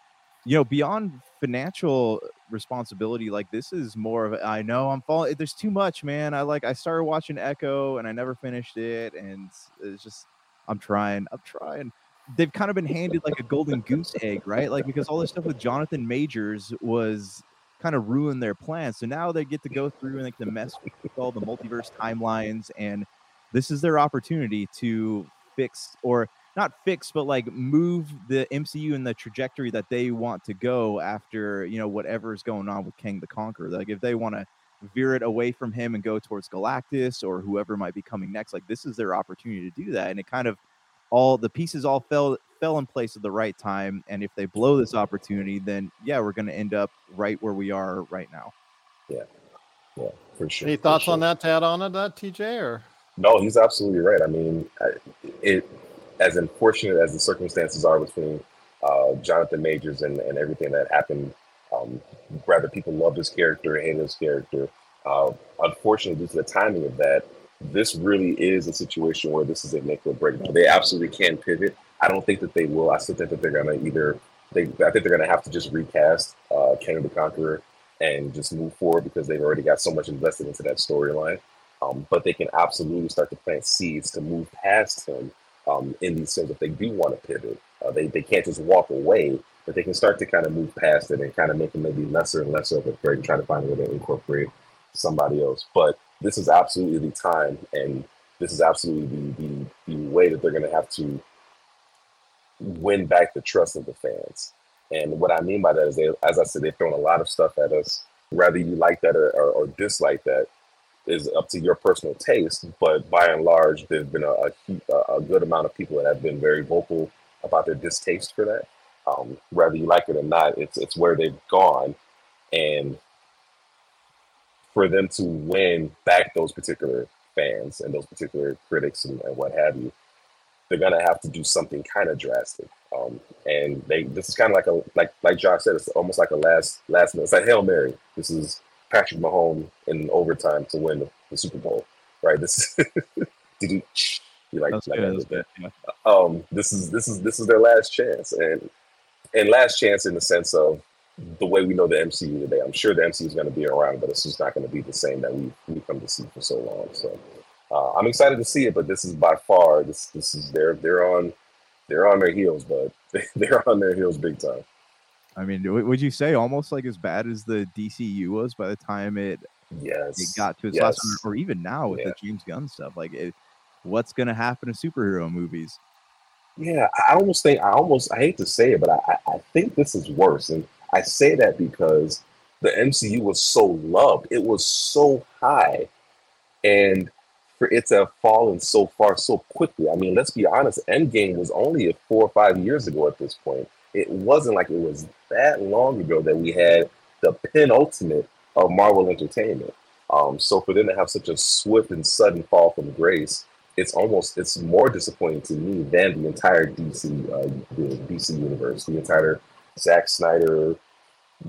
Speaker 3: you know, beyond financial responsibility, like this is more of a, I know I'm falling. There's too much, man. I like I started watching Echo and I never finished it, and it's just I'm trying. I'm trying. They've kind of been handed like a golden goose egg, right? Like because all this stuff with Jonathan Majors was kind of ruined their plans. So now they get to go through and like the mess with all the multiverse timelines, and this is their opportunity to fix or not fix, but like move the MCU in the trajectory that they want to go after you know whatever is going on with Kang the Conqueror. Like if they want to veer it away from him and go towards Galactus or whoever might be coming next, like this is their opportunity to do that. And it kind of all the pieces all fell fell in place at the right time. And if they blow this opportunity, then yeah, we're going to end up right where we are right now.
Speaker 4: yeah, Yeah, for sure.
Speaker 2: Any
Speaker 4: for
Speaker 2: thoughts on that to add on to that, TJ? Or
Speaker 4: No, he's absolutely right. I mean, it as unfortunate as the circumstances are between uh, Jonathan Majors and, and everything that happened. Um, rather, people loved his character, hated his character. Uh, unfortunately, due to the timing of that, this really is a situation where this is a make or break. They absolutely can pivot. I don't think that they will. I still think that they're going to either. They, I think they're going to have to just recast uh, Kang the Conqueror and just move forward because they've already got so much invested into that storyline. Um, but they can absolutely start to plant seeds to move past him um, in these sense if they do want to pivot. Uh, they, they can't just walk away, but they can start to kind of move past it and kind of make it maybe lesser and lesser of a threat and try to find a way to incorporate somebody else. But this is absolutely the time, and this is absolutely the, the, the way that they're going to have to win back the trust of the fans. And what I mean by that is, they, as I said, they've thrown a lot of stuff at us. Whether you like that or, or, or dislike that is up to your personal taste. But by and large, there's been a, a, a good amount of people that have been very vocal about their distaste for that. Um, whether you like it or not, it's it's where they've gone, and for them to win back those particular fans and those particular critics and, and what have you, they're gonna have to do something kind of drastic. Um, and they this is kind of like a like like Josh said, it's almost like a last last minute. It's like hail mary. This is Patrick Mahomes in overtime to win the, Super Bowl, right? This did you you like, like
Speaker 3: good.
Speaker 4: that
Speaker 3: That's
Speaker 4: little bit?
Speaker 3: good. Yeah.
Speaker 4: um, this is this is this is their last chance, and and last chance in the sense of the way we know the MCU today. I'm sure the MCU is going to be around, but it's just not going to be the same that we we come to see for so long. So uh, I'm excited to see it, but this is by far this this is they're they're on they're on their heels, but they're on their heels big time.
Speaker 3: I mean, would you say almost like as bad as the DCU was by the time it
Speaker 4: Yes,
Speaker 3: it got to its last one, or even now with
Speaker 4: Yeah.
Speaker 3: the James Gunn stuff? Like, it, what's going to happen to superhero movies?
Speaker 4: Yeah, I almost think I almost I hate to say it, but I, I- I think this is worse. And I say that because the MCU was so loved. It was so high. And for it to have fallen so far so quickly. I mean, let's be honest, Endgame was only four or five years ago at this point. It wasn't like it was that long ago that we had the penultimate of Marvel Entertainment. Um, so for them to have such a swift and sudden fall from grace, it's almost it's more disappointing to me than the entire DC uh, the DC universe, the entire Zack Snyder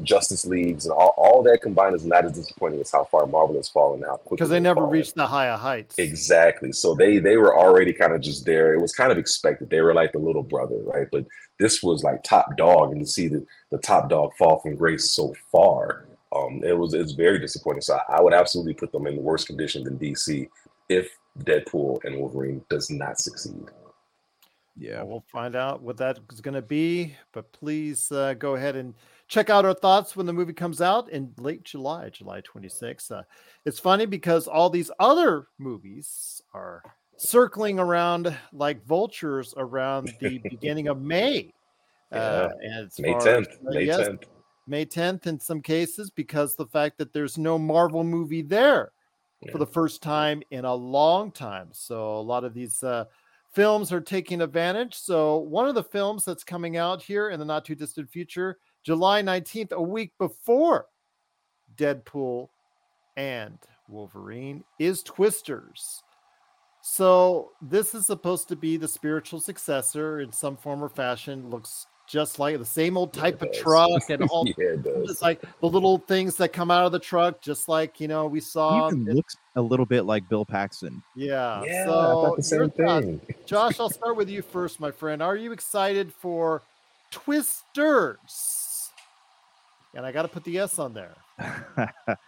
Speaker 4: Justice Leagues and all, all that combined is not as disappointing as how far Marvel has fallen now.
Speaker 2: because they never reached the higher heights.
Speaker 4: Exactly. So they they were already kind of just there. It was kind of expected. They were like the little brother, right? But this was like top dog, and to see the, the top dog fall from grace so far, um, it was it's very disappointing. So I, I would absolutely put them in worse condition than DC if Deadpool and Wolverine does not succeed.
Speaker 3: Yeah.
Speaker 2: Well, we'll find out what that is going to be. But please uh, go ahead and check out our thoughts when the movie comes out in late July, July 26th. Uh, it's funny because all these other movies are circling around like vultures around the beginning of May. Uh, and
Speaker 4: May 10th.
Speaker 2: as- uh,
Speaker 4: May
Speaker 2: yes,
Speaker 4: 10th.
Speaker 2: May 10th in some cases because the fact that there's no Marvel movie there for the first time in a long time. So a lot of these uh, films are taking advantage. So one of the films that's coming out here in the not too distant future, July 19th, a week before Deadpool and Wolverine, is Twisters. So this is supposed to be the spiritual successor in some form or fashion. Looks just like the same old type
Speaker 4: it
Speaker 2: of truck and all
Speaker 4: yeah, it
Speaker 2: just like the little things that come out of the truck, just like you know we saw.
Speaker 3: Even
Speaker 2: in-
Speaker 3: looks a little bit like Bill Paxton.
Speaker 2: yeah.
Speaker 4: Yeah,
Speaker 2: so
Speaker 4: the same thing.
Speaker 2: Josh, I'll start with you first, my friend. Are you excited for Twisters? And I got to put the S on there.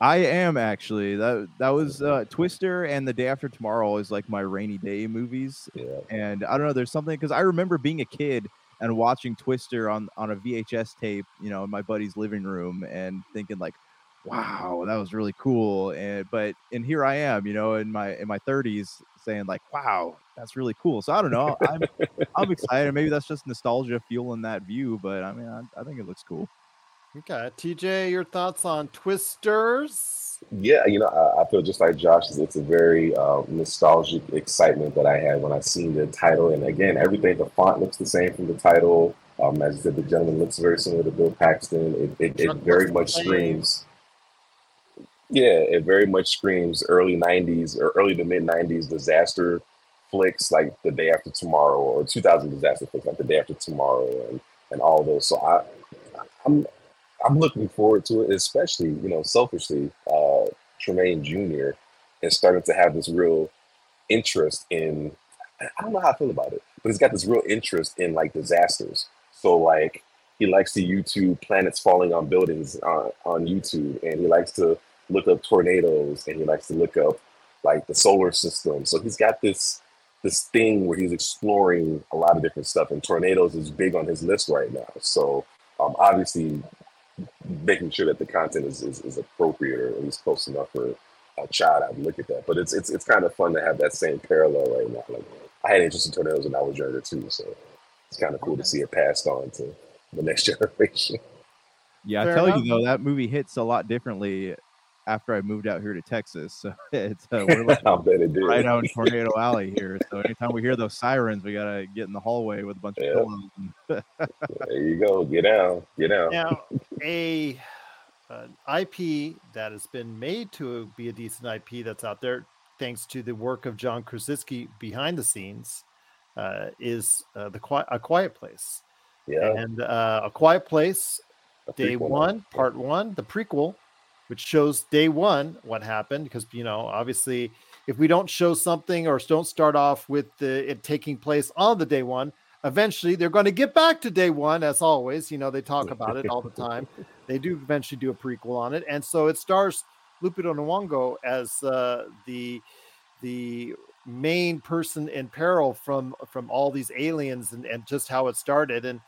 Speaker 3: I am actually. That that was uh, Twister and The Day After Tomorrow is like my rainy day movies.
Speaker 4: Yeah.
Speaker 3: And I don't know, there's something because I remember being a kid and watching Twister on on a VHS tape, you know, in my buddy's living room and thinking like, wow, that was really cool. And but and here I am, you know, in my in my 30s saying like, wow, that's really cool. So I don't know. I'm I'm excited. Maybe that's just nostalgia fueling that view, but I mean, I, I think it looks cool.
Speaker 2: Okay, TJ, your thoughts on Twisters?
Speaker 4: Yeah, you know, I, I feel just like Josh. It's a very uh, nostalgic excitement that I had when I seen the title. And again, everything, the font looks the same from the title. Um, as you said, the gentleman looks very similar to Bill Paxton. It, it, it very much screams. Yeah, it very much screams early '90s or early to mid '90s disaster flicks, like the day after tomorrow, or 2000 disaster flicks, like the day after tomorrow, and and all those. So I, I'm I'm looking forward to it, especially you know, selfishly, uh, Tremaine Jr. is starting to have this real interest in. I don't know how I feel about it, but he's got this real interest in like disasters. So like he likes to YouTube planets falling on buildings on, on YouTube, and he likes to look up tornadoes, and he likes to look up like the solar system. So he's got this this thing where he's exploring a lot of different stuff, and tornadoes is big on his list right now. So um, obviously making sure that the content is, is, is appropriate or at least close enough for a child I'd look at that. But it's it's it's kind of fun to have that same parallel right now. Like I had interest in tornadoes when I was younger too, so it's kind of cool to see it passed on to the next generation.
Speaker 3: Yeah,
Speaker 2: Fair
Speaker 3: I tell
Speaker 2: enough.
Speaker 3: you though, that movie hits a lot differently after I moved out here to Texas. So it's uh, we're like
Speaker 4: I bet it did.
Speaker 3: right out in Tornado Alley here. So anytime we hear those sirens, we gotta get in the hallway with a bunch
Speaker 4: Yeah.
Speaker 3: of pillows.
Speaker 4: There you go. Get out. Get out.
Speaker 2: Now, a an IP that has been made to be a decent IP that's out there, thanks to the work of John Krasinski behind the scenes, uh, is uh, the Qui- a Quiet Place.
Speaker 4: Yeah.
Speaker 2: And uh, a Quiet Place,
Speaker 4: a
Speaker 2: Day
Speaker 4: prequel.
Speaker 2: One, Part One, the prequel, which shows Day One what happened. Because you know, obviously, if we don't show something or don't start off with the, it taking place on the Day One, eventually they're going to get back to Day One. As always, you know, they talk about it all the time. They do eventually do a prequel on it, and so it stars Lupita Nyong'o as uh, the the main person in peril from from all these aliens and, and just how it started and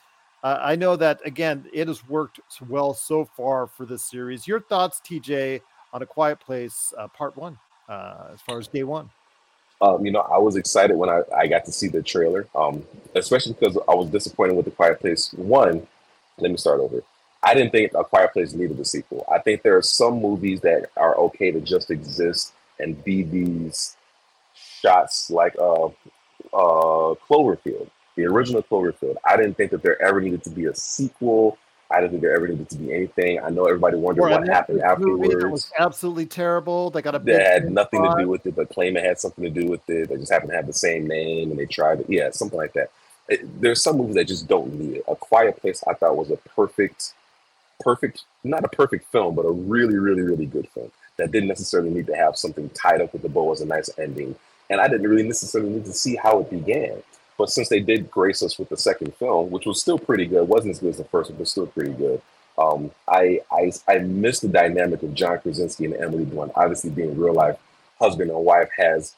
Speaker 2: uh, i know that again it has worked well so far for this series your thoughts tj on a quiet place uh, part one uh, as far as day one
Speaker 4: Um, you know, I was excited when I, I got to see the trailer, um, especially because I was disappointed with The Quiet Place. One, let me start over. I didn't think A Quiet Place needed a sequel. I think there are some movies that are okay to just exist and be these shots like uh, uh, Cloverfield, the original Cloverfield. I didn't think that there ever needed to be a sequel. I didn't think there ever needed to be anything. I know everybody wondered
Speaker 2: Or
Speaker 4: what happened
Speaker 2: afterwards. that was absolutely terrible they got a
Speaker 4: that had nothing to do with it, but claim it had something to do with it. They just happen to have the same name, and they tried it. Yeah, something like that. It- there's some movies that just don't need it. A Quiet Place, I thought, was a perfect perfect, not a perfect film, but a really, really, really good film that didn't necessarily need to have something tied up with the bow as a nice ending. And I didn't really necessarily need to see how it began. But since they did grace us with the second film, which was still pretty good, wasn't as good as the first one, but still pretty good. Um, I, I I miss the dynamic of John Krasinski and Emily Blunt. Obviously, being real life husband and wife has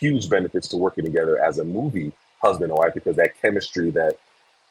Speaker 4: huge benefits to working together as a movie husband and wife because that chemistry, that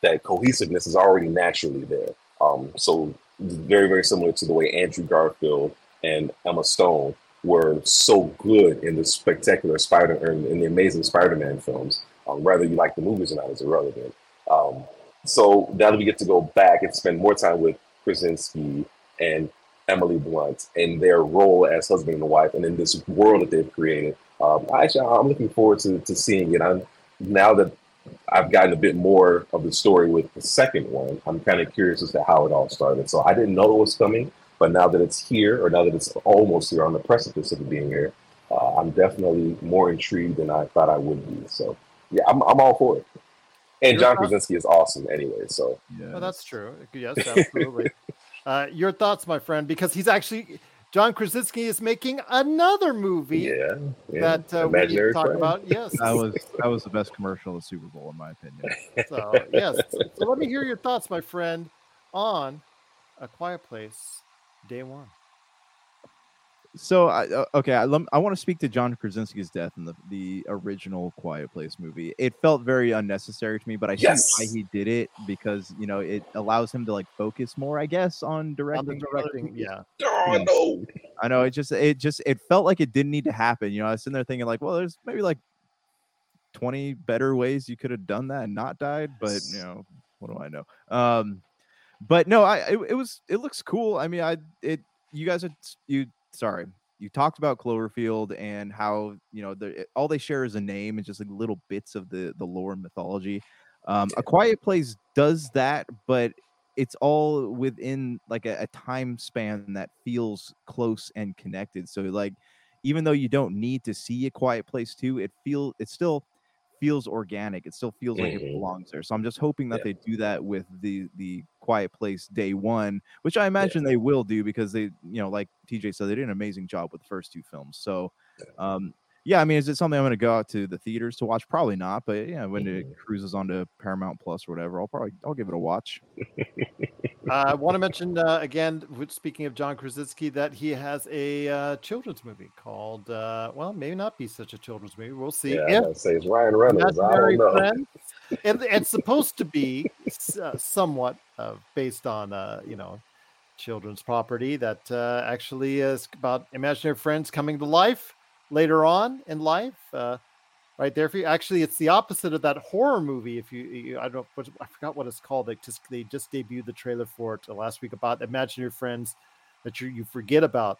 Speaker 4: that cohesiveness is already naturally there. Um, so very very similar to the way Andrew Garfield and Emma Stone were so good in the spectacular Spider in, the Amazing Spider-Man films. Um, whether you like the movies or not is irrelevant. Um, so now that we get to go back and spend more time with Krasinski and Emily Blunt and their role as husband and wife, and in this world that they've created, um, actually, I'm looking forward to, to seeing it. I'm now that I've gotten a bit more of the story with the second one. I'm kind of curious as to how it all started. So I didn't know it was coming, but now that it's here, or now that it's almost here on the precipice of it being here, uh, I'm definitely more intrigued than I thought I would be. So yeah, I'm, I'm all for it. And
Speaker 2: Your
Speaker 4: John
Speaker 2: thoughts?
Speaker 4: Krasinski is awesome anyway. So
Speaker 3: Yeah.
Speaker 2: Well, that's true. Yes, absolutely. uh, your thoughts, my friend, because he's actually John Krasinski is making another movie
Speaker 4: yeah, yeah.
Speaker 2: that uh, we need to talk
Speaker 4: friend.
Speaker 2: about. Yes.
Speaker 3: that was that was the best commercial of the Super Bowl in my opinion.
Speaker 2: So yes. So let me hear your thoughts, my friend, on A Quiet Place, Day One.
Speaker 3: So I uh, okay, I, I want to speak to John Krasinski's death in the the original Quiet Place movie. It felt very unnecessary to me, but I see why he did it because you know it allows him to like focus more, I guess, on
Speaker 2: On
Speaker 3: directing.
Speaker 2: the directing,
Speaker 3: movies.
Speaker 2: yeah.
Speaker 4: Oh no!
Speaker 3: I know it just it just it felt like it didn't need to happen. You know, I was sitting there thinking like, well, there's maybe like twenty better ways you could have done that and not died, but you know, what do I know? Um, but no, I it, it was it looks cool. I mean, I it you guys are you sorry you talked about Cloverfield and how you know the, all they share is a name and just like little bits of the the lore and mythology. Um, a Quiet Place does that, but it's all within like a, a time span that feels close and connected. So like even though you don't need to see a quiet place too, it feel it still feels organic. It still feels like it
Speaker 4: Mhm.
Speaker 3: belongs there. So I'm just hoping that
Speaker 4: Yeah.
Speaker 3: they do that with the the quiet place day one, which I imagine they will do because they, you know, like TJ said, they did an amazing job with the first two films. So um yeah, I mean, is it something I'm going to go out to the theaters to watch? Probably not, but yeah, when it
Speaker 4: Mhm.
Speaker 3: cruises onto Paramount Plus or whatever, I'll probably I'll give it a watch.
Speaker 2: Uh, I want to mention uh, again, speaking of John Krasinski, that he has a uh, children's movie called, uh, well, maybe not be such a children's movie. We'll see.
Speaker 4: Yeah,
Speaker 2: If
Speaker 4: I say it's Ryan Reynolds. I
Speaker 2: Imaginary
Speaker 4: don't know.
Speaker 2: Friends, and it's supposed to be uh, somewhat uh, based on, uh, you know, children's property that uh, actually is about imaginary friends coming to life later on in life. Uh, right there for you. Actually, it's the opposite of that horror movie. If you, you I don't, know what, I forgot what it's called. They just they just debuted the trailer for it uh, last week about imaginary friends that you you forget about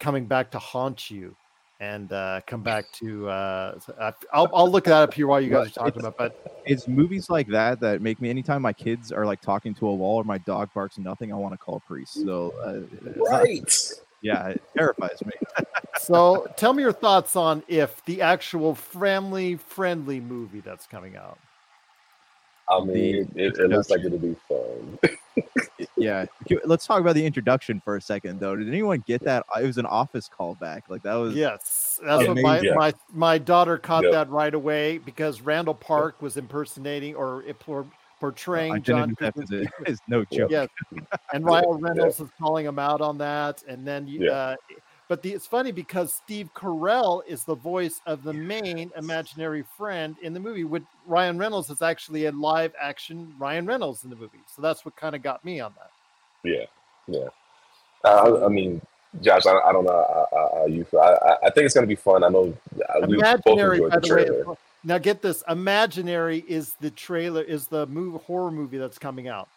Speaker 2: coming back to haunt you and uh, come back to. Uh, I, I'll I'll look that up here while you guys are talking about. But
Speaker 3: It's movies like that that make me. Anytime my kids are like talking to a wall or my dog barks nothing, I want to call a priest. So uh, it's not-
Speaker 4: Right.
Speaker 3: Yeah, it terrifies me.
Speaker 2: so tell me your thoughts on if the actual family friendly movie that's coming out.
Speaker 4: I mean, it, it looks like it'll be fun.
Speaker 3: Yeah, let's talk about the introduction for a second, though. Did anyone get that? It was an office callback. Like that was
Speaker 2: Yes, that's what my,
Speaker 4: Amazing.
Speaker 2: my my daughter caught
Speaker 4: Yep.
Speaker 2: that right away because Randall Park was impersonating or portraying John.
Speaker 3: Identity theft is, no joke.
Speaker 2: Yes, and Ryan Reynolds is calling him out on that, and then.
Speaker 4: Yeah.
Speaker 2: Uh, but the, it's funny because Steve Carell is the voice of the main imaginary friend in the movie. With Ryan Reynolds is actually a live action Ryan Reynolds in the movie, so that's what kind of got me on that.
Speaker 4: Yeah, yeah. Uh, I mean, Josh, I, I don't know how, how- you feel. I, I- think it's going to be fun. I know uh, we both
Speaker 2: Imaginary,
Speaker 4: enjoyed
Speaker 2: by
Speaker 4: the
Speaker 2: the way.
Speaker 4: Trailer.
Speaker 2: Now get this: Imaginary is the trailer, is the movie horror movie that's coming out.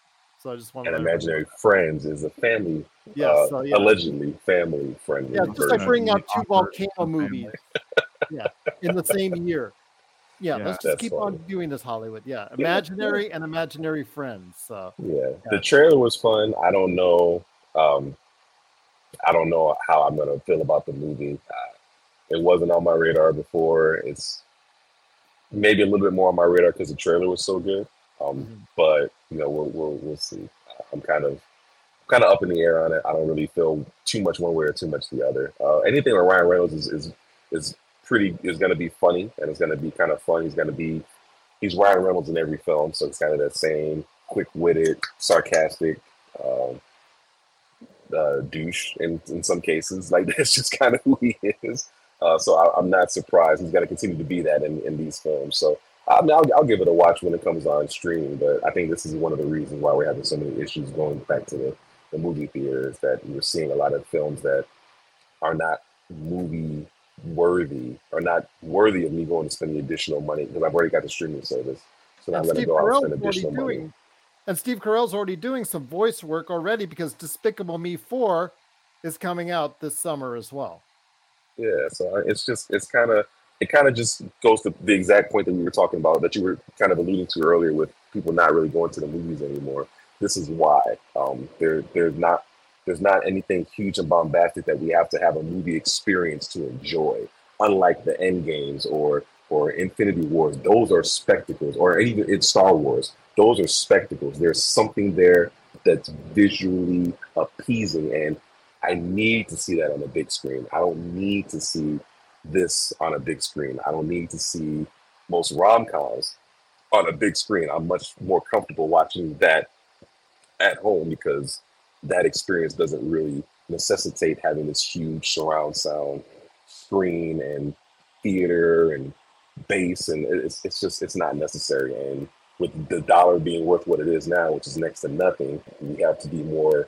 Speaker 2: So I just want
Speaker 4: And
Speaker 2: to
Speaker 4: Imaginary Friends is a family,
Speaker 2: Yes,
Speaker 4: uh,
Speaker 2: so yeah.
Speaker 4: allegedly family friendly.
Speaker 2: Yeah, just like bringing out two volcano movies. yeah, in the same year. Yeah,
Speaker 3: Yeah.
Speaker 2: let's just
Speaker 4: That's
Speaker 2: keep
Speaker 4: funny.
Speaker 2: on doing this, Hollywood. Yeah, imaginary and imaginary friends. So
Speaker 4: Yeah,
Speaker 2: Yeah.
Speaker 4: the trailer was fun. I don't know. Um, I don't know how I'm gonna feel about the movie. Uh, it wasn't on my radar before. It's maybe a little bit more on my radar because the trailer was so good. Um,
Speaker 2: Mhm.
Speaker 4: but you know, we'll we'll, we'll see. I'm kind of kind of up in the air on it. I don't really feel too much one way or too much the other. Uh, anything with Ryan Reynolds is is, is pretty is going to be funny and it's going to be kind of fun. He's going to be he's Ryan Reynolds in every film, so it's kind of that same quick witted, sarcastic. Um, uh, douche in, in some cases. Like that's just kind of who he is. Uh, so I, am not surprised. He's going to continue to be that in, in these films. So I mean, I'll, I'll, give it a watch when it comes on stream. But I think this is one of the reasons why we're having so many issues going back to the, the movie theaters that we're seeing a lot of films that are not movie worthy or not worthy of me going to spend the additional money because I've already got the streaming service. So now I'm going to go out and spend additional money.
Speaker 2: Doing, and Steve Carell's already doing some voice work already because Despicable Me 4 is coming out this summer as well.
Speaker 4: Yeah, so it's just it's kind of it kind of just goes to the exact point that we were talking about that you were kind of alluding to earlier with people not really going to the movies anymore. This is why um, there there's not there's not anything huge and bombastic that we have to have a movie experience to enjoy. Unlike the End Games or or Infinity Wars, those are spectacles, or even in Star Wars, those are spectacles. There's something there that's visually appeasing, and I need to see that on the big screen. I don't need to see this on a big screen. I don't need to see most rom coms on a big screen. I'm much more comfortable watching that at home because that experience doesn't really necessitate having this huge surround sound screen and theater and bass and it's, it's just it's not necessary and with the dollar being worth what it is now, which is next to nothing, we have to be more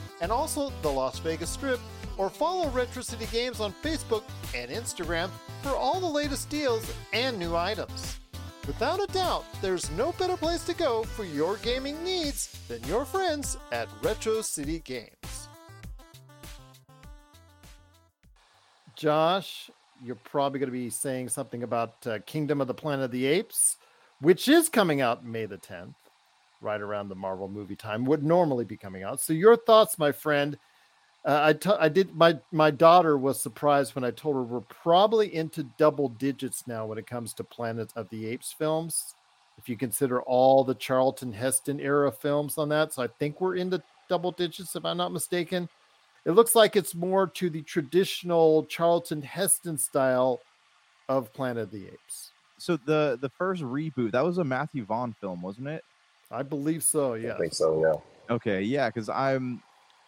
Speaker 2: and also the Las Vegas Strip, or follow Retro City Games on Facebook and Instagram for all the latest deals and new items. Without a doubt, there's no better place to go for your gaming needs than your friends at Retro City Games. Josh, you're probably going to be saying something about uh, Kingdom of the Planet of the Apes, which is coming out May the 10th right around the Marvel movie time would normally be coming out. So your thoughts, my friend? Uh, I, t- I did my my daughter was surprised when I told her we're probably into double digits now when it comes to Planet of the Apes films. If you consider all the Charlton Heston era films on that, so I think we're into double digits if I'm not mistaken. It looks like it's more to the traditional Charlton Heston style of Planet of the Apes.
Speaker 3: So the the first reboot that was a Matthew Vaughn film, wasn't it?
Speaker 2: I believe so. Yeah,
Speaker 4: I think so. Yeah.
Speaker 3: Okay, yeah, because I'm,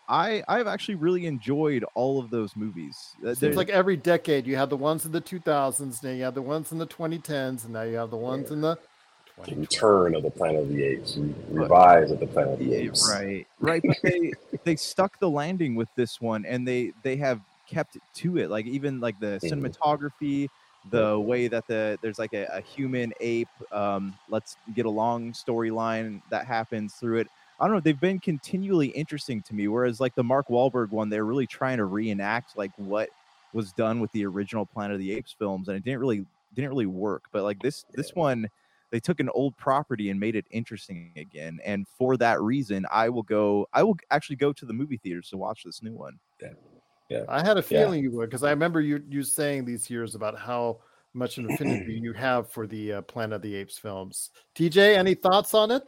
Speaker 3: I I've actually really enjoyed all of those movies.
Speaker 2: Seems like every decade you have the ones in the 2000s, now you have the ones in the 2010s, and now you have the ones yeah. in the
Speaker 4: the return of the Planet of the Apes, revise of the Planet of the Apes.
Speaker 3: Right, right. But they they stuck the landing with this one, and they they have kept to it. Like even like the mm-hmm. cinematography, the way that the there's like a, a human ape um, let's get along storyline that happens through it. I don't know. They've been continually interesting to me. Whereas like the Mark Wahlberg one, they're really trying to reenact like what was done with the original Planet of the Apes films, and it didn't really didn't really work. But like this this one, they took an old property and made it interesting again. And for that reason, I will go. I will actually go to the movie theaters to watch this new one.
Speaker 4: Yeah. Yeah.
Speaker 2: I had a feeling yeah. you would because I remember you you saying these years about how much an affinity you have for the uh, Planet of the Apes films. TJ, any thoughts on it?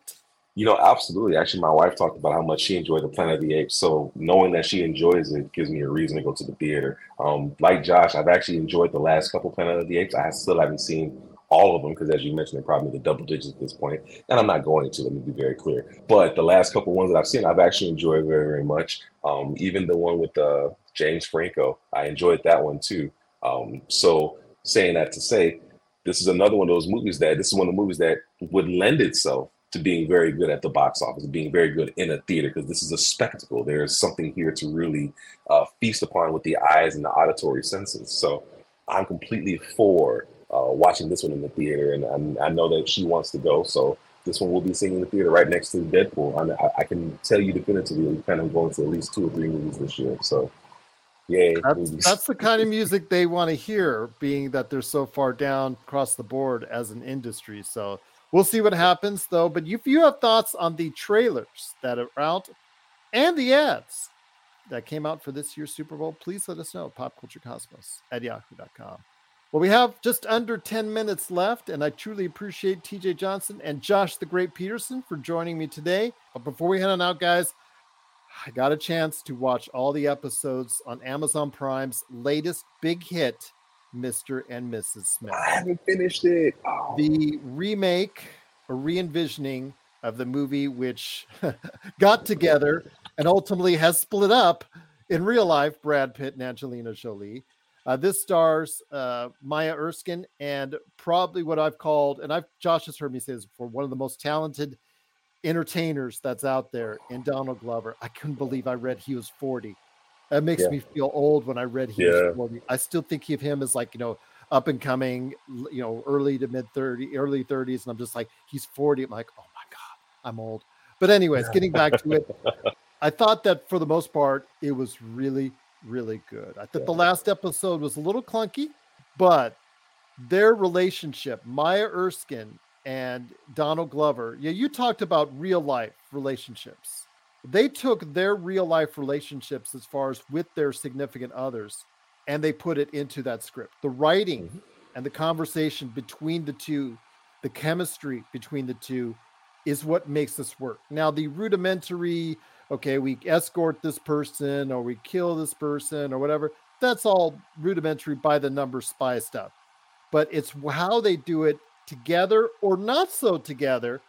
Speaker 4: You know, absolutely. Actually, my wife talked about how much she enjoyed the Planet of the Apes. So knowing that she enjoys it gives me a reason to go to the theater. Um, like Josh, I've actually enjoyed the last couple Planet of the Apes. I still haven't seen all of them because, as you mentioned, they're probably the double digits at this point, and I'm not going to. Let me be very clear. But the last couple ones that I've seen, I've actually enjoyed very, very much. Um, even the one with uh, James Franco, I enjoyed that one too. Um, so, saying that to say, this is another one of those movies that this is one of the movies that would lend itself to being very good at the box office, being very good in a theater, because this is a spectacle. There's something here to really uh, feast upon with the eyes and the auditory senses. So, I'm completely for uh, watching this one in the theater, and, and I know that she wants to go. So this one will be seen in the theater right next to Deadpool. I, I, can tell you definitively, we plan on going to at least two or three movies this year. So, yay!
Speaker 2: That's, that's the kind of music they want to hear, being that they're so far down across the board as an industry. So we'll see what happens, though. But if you have thoughts on the trailers that are out and the ads that came out for this year's Super Bowl, please let us know. Popculturecosmos at yahoo.com. Well, we have just under 10 minutes left, and I truly appreciate TJ Johnson and Josh the Great Pederson for joining me today. But before we head on out, guys, I got a chance to watch all the episodes on Amazon Prime's latest big hit, Mr. and Mrs. Smith.
Speaker 4: I haven't finished it. Oh.
Speaker 2: The remake or re envisioning of the movie, which got together and ultimately has split up in real life, Brad Pitt and Angelina Jolie. Uh, this stars uh, Maya Erskine and probably what I've called, and I've Josh has heard me say this before, one of the most talented entertainers that's out there in Donald Glover. I couldn't believe I read he was 40. That makes
Speaker 4: Yeah.
Speaker 2: me feel old when I read he
Speaker 4: Yeah.
Speaker 2: was 40. I still think of him as like, you know, up and coming, you know, early to mid 30, early 30s. And I'm just like, he's 40. I'm like, oh my God, I'm old. But, anyways, getting back to it, I thought that for the most part, it was really, really good. I thought the last episode was a little clunky, but their relationship, Maya Erskine and Donald Glover, yeah, you talked about real life relationships. They took their real life relationships as far as with their significant others and they put it into that script. The writing
Speaker 4: Mhm.
Speaker 2: and the conversation between the two, the chemistry between the two is what makes this work. Now, the rudimentary, okay, we escort this person or we kill this person or whatever, that's all rudimentary by the number spy stuff. But it's how they do it together or not so together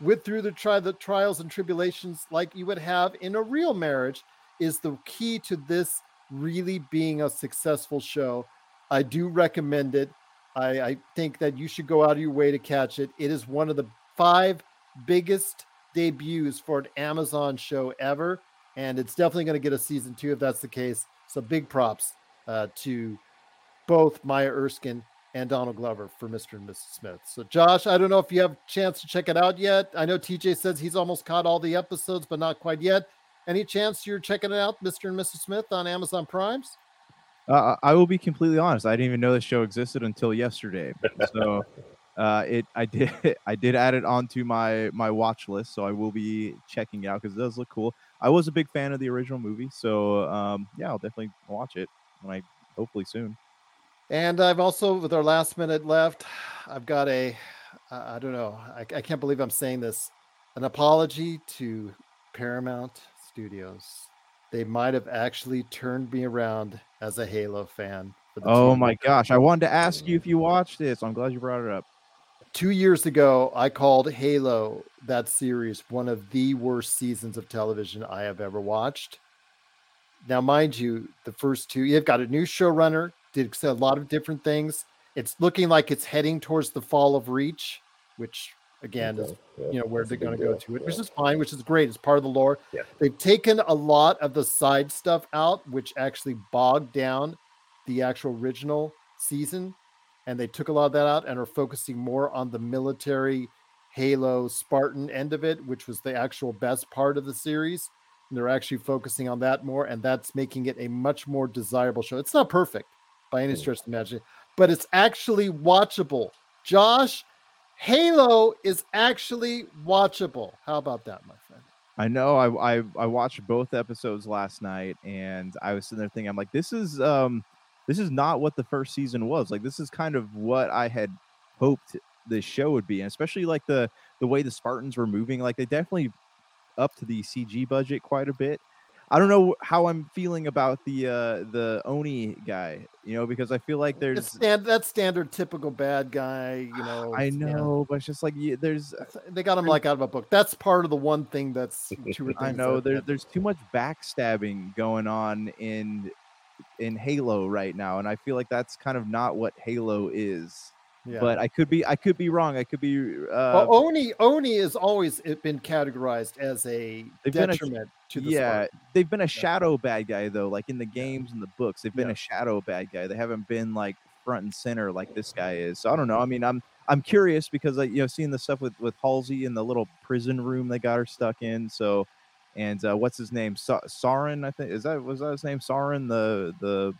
Speaker 2: with through the try the trials and tribulations like you would have in a real marriage is the key to this really being a successful show. I do recommend it. I, I think that you should go out of your way to catch it. It is one of the five biggest debuts for an Amazon show ever, and it's definitely going to get a season two if that's the case. So big props uh, to both Maya Erskine and Donald Glover for Mr. and Mrs. Smith. So Josh, I don't know if you have a chance to check it out yet. I know TJ says he's almost caught all the episodes, but not quite yet. Any chance you're checking it out, Mr. and Mrs. Smith on Amazon Primes?
Speaker 3: Uh, I will be completely honest. I didn't even know this show existed until yesterday. So uh, it I did I did add it onto my my watch list. So I will be checking it out because it does look cool. I was a big fan of the original movie, so um, yeah, I'll definitely watch it when I hopefully soon.
Speaker 2: And I've also, with our last minute left, I've got a, uh, don't know, I, I can't believe I'm saying this, an apology to Paramount Studios. They might have actually turned me around as a Halo fan.
Speaker 3: Oh my gosh, I wanted to ask you if you watched this. I'm glad you brought it up.
Speaker 2: two years ago, I called Halo that series one of the worst seasons of television I have ever watched. Now, mind you, the first two, you've got a new showrunner, did a lot of different things. It's looking like it's heading towards the fall of Reach, which again is
Speaker 4: yeah,
Speaker 2: you know where they're going to go to it, which is fine, which is great. It's part of the lore.
Speaker 4: Yeah.
Speaker 2: They've taken a lot of the side stuff out, which actually bogged down the actual original season, and they took a lot of that out and are focusing more on the military Halo Spartan end of it, which was the actual best part of the series. And they're actually focusing on that more, and that's making it a much more desirable show. It's not perfect by any
Speaker 4: Mm.
Speaker 2: stretch of the imagination, but it's actually watchable. Josh, Halo is actually watchable. How about that, my friend?
Speaker 3: I know I, I I watched both episodes last night and I was sitting there thinking I'm like this is um this is not what the first season was. Like this is kind of what I had hoped this show would be. And especially like the the way the Spartans were moving like they definitely up to the CG budget quite a bit. I don't know how I'm feeling about the uh the Oni guy, you know, because I feel like there's
Speaker 2: stand, that standard typical bad guy, you know.
Speaker 3: I
Speaker 2: it's- yeah.
Speaker 3: know, but it's just like yeah, there's
Speaker 2: They got him like out of a book. That's part of the one thing that's or
Speaker 3: I know
Speaker 2: that-
Speaker 3: there, there's too much backstabbing going on in in Halo right now, and I feel like that's kind of not what Halo is.
Speaker 2: Yeah.
Speaker 3: But I could be I could be wrong. I could be. Uh,
Speaker 2: well, Oni Oni has always been categorized as a
Speaker 3: They've a-
Speaker 2: detriment to the
Speaker 3: yeah,
Speaker 2: Spartan.
Speaker 3: they've been a shadow bad guy though. Like in the games and the books, they've been
Speaker 2: Yeah.
Speaker 3: a shadow bad guy. They haven't been like front and center like this guy is. So I don't know. I mean, I'm I'm curious because like you know seeing the stuff with with Halsey in the little prison room they got her stuck in. So, and uh, what's his name? Sa- Soren, I think is that was that his name? Soren, the the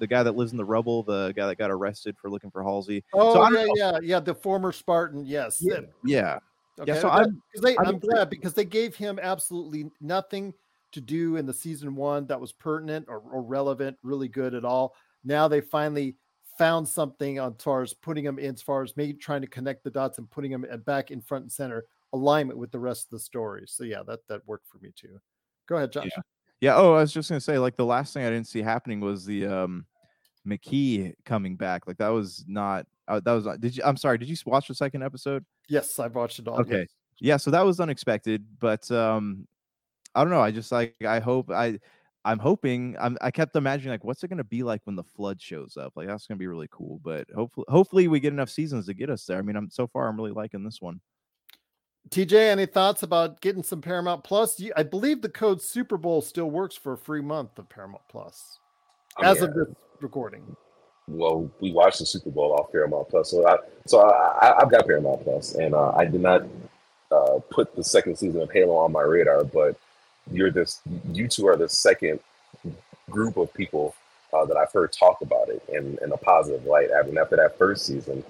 Speaker 3: the guy that lives in the rubble, the guy that got arrested for looking for Halsey.
Speaker 2: Oh
Speaker 3: I
Speaker 2: yeah,
Speaker 3: know.
Speaker 2: yeah, yeah. The former Spartan. Yes.
Speaker 3: Yeah, yeah.
Speaker 2: Okay.
Speaker 3: so I'm-
Speaker 2: they,
Speaker 3: I'm
Speaker 2: I'm, glad because they gave him absolutely nothing to do in the season one that was pertinent or, or relevant, really good at all. Now they finally found something on as far as putting him in, as far as maybe trying to connect the dots and putting him back in front and center alignment with the rest of the story. So yeah, that that worked for me too. Go ahead, Josh.
Speaker 3: Yeah. Oh, I was just gonna say, like the last thing I didn't see happening was the um Makee coming back. Like that was not. Uh, that was. not- Did you? I'm sorry. Did you watch the second episode?
Speaker 2: Yes, I've watched it all.
Speaker 3: Okay.
Speaker 2: yes.
Speaker 3: Yeah. So that was unexpected, but um, I don't know. I just like. I hope. I. I'm hoping. I'm. I kept imagining like, what's it gonna be like when the flood shows up? Like that's gonna be really cool. But hopefully, hopefully we get enough seasons to get us there. I mean, I'm so far. I'm really liking this one.
Speaker 2: TJ, any thoughts about getting some Paramount Plus? I believe the code Super Bowl still works for a free month of Paramount Plus
Speaker 4: I
Speaker 2: as
Speaker 4: mean,
Speaker 2: of this recording.
Speaker 4: well, we watched the Super Bowl off Paramount Plus, so I so I, I, I've got Paramount Plus, and uh, I did not uh, put the second season of Halo on my radar, but you're this, you two are the second group of people uh, that I've heard talk about it in, in a positive light. I mean, after that first season,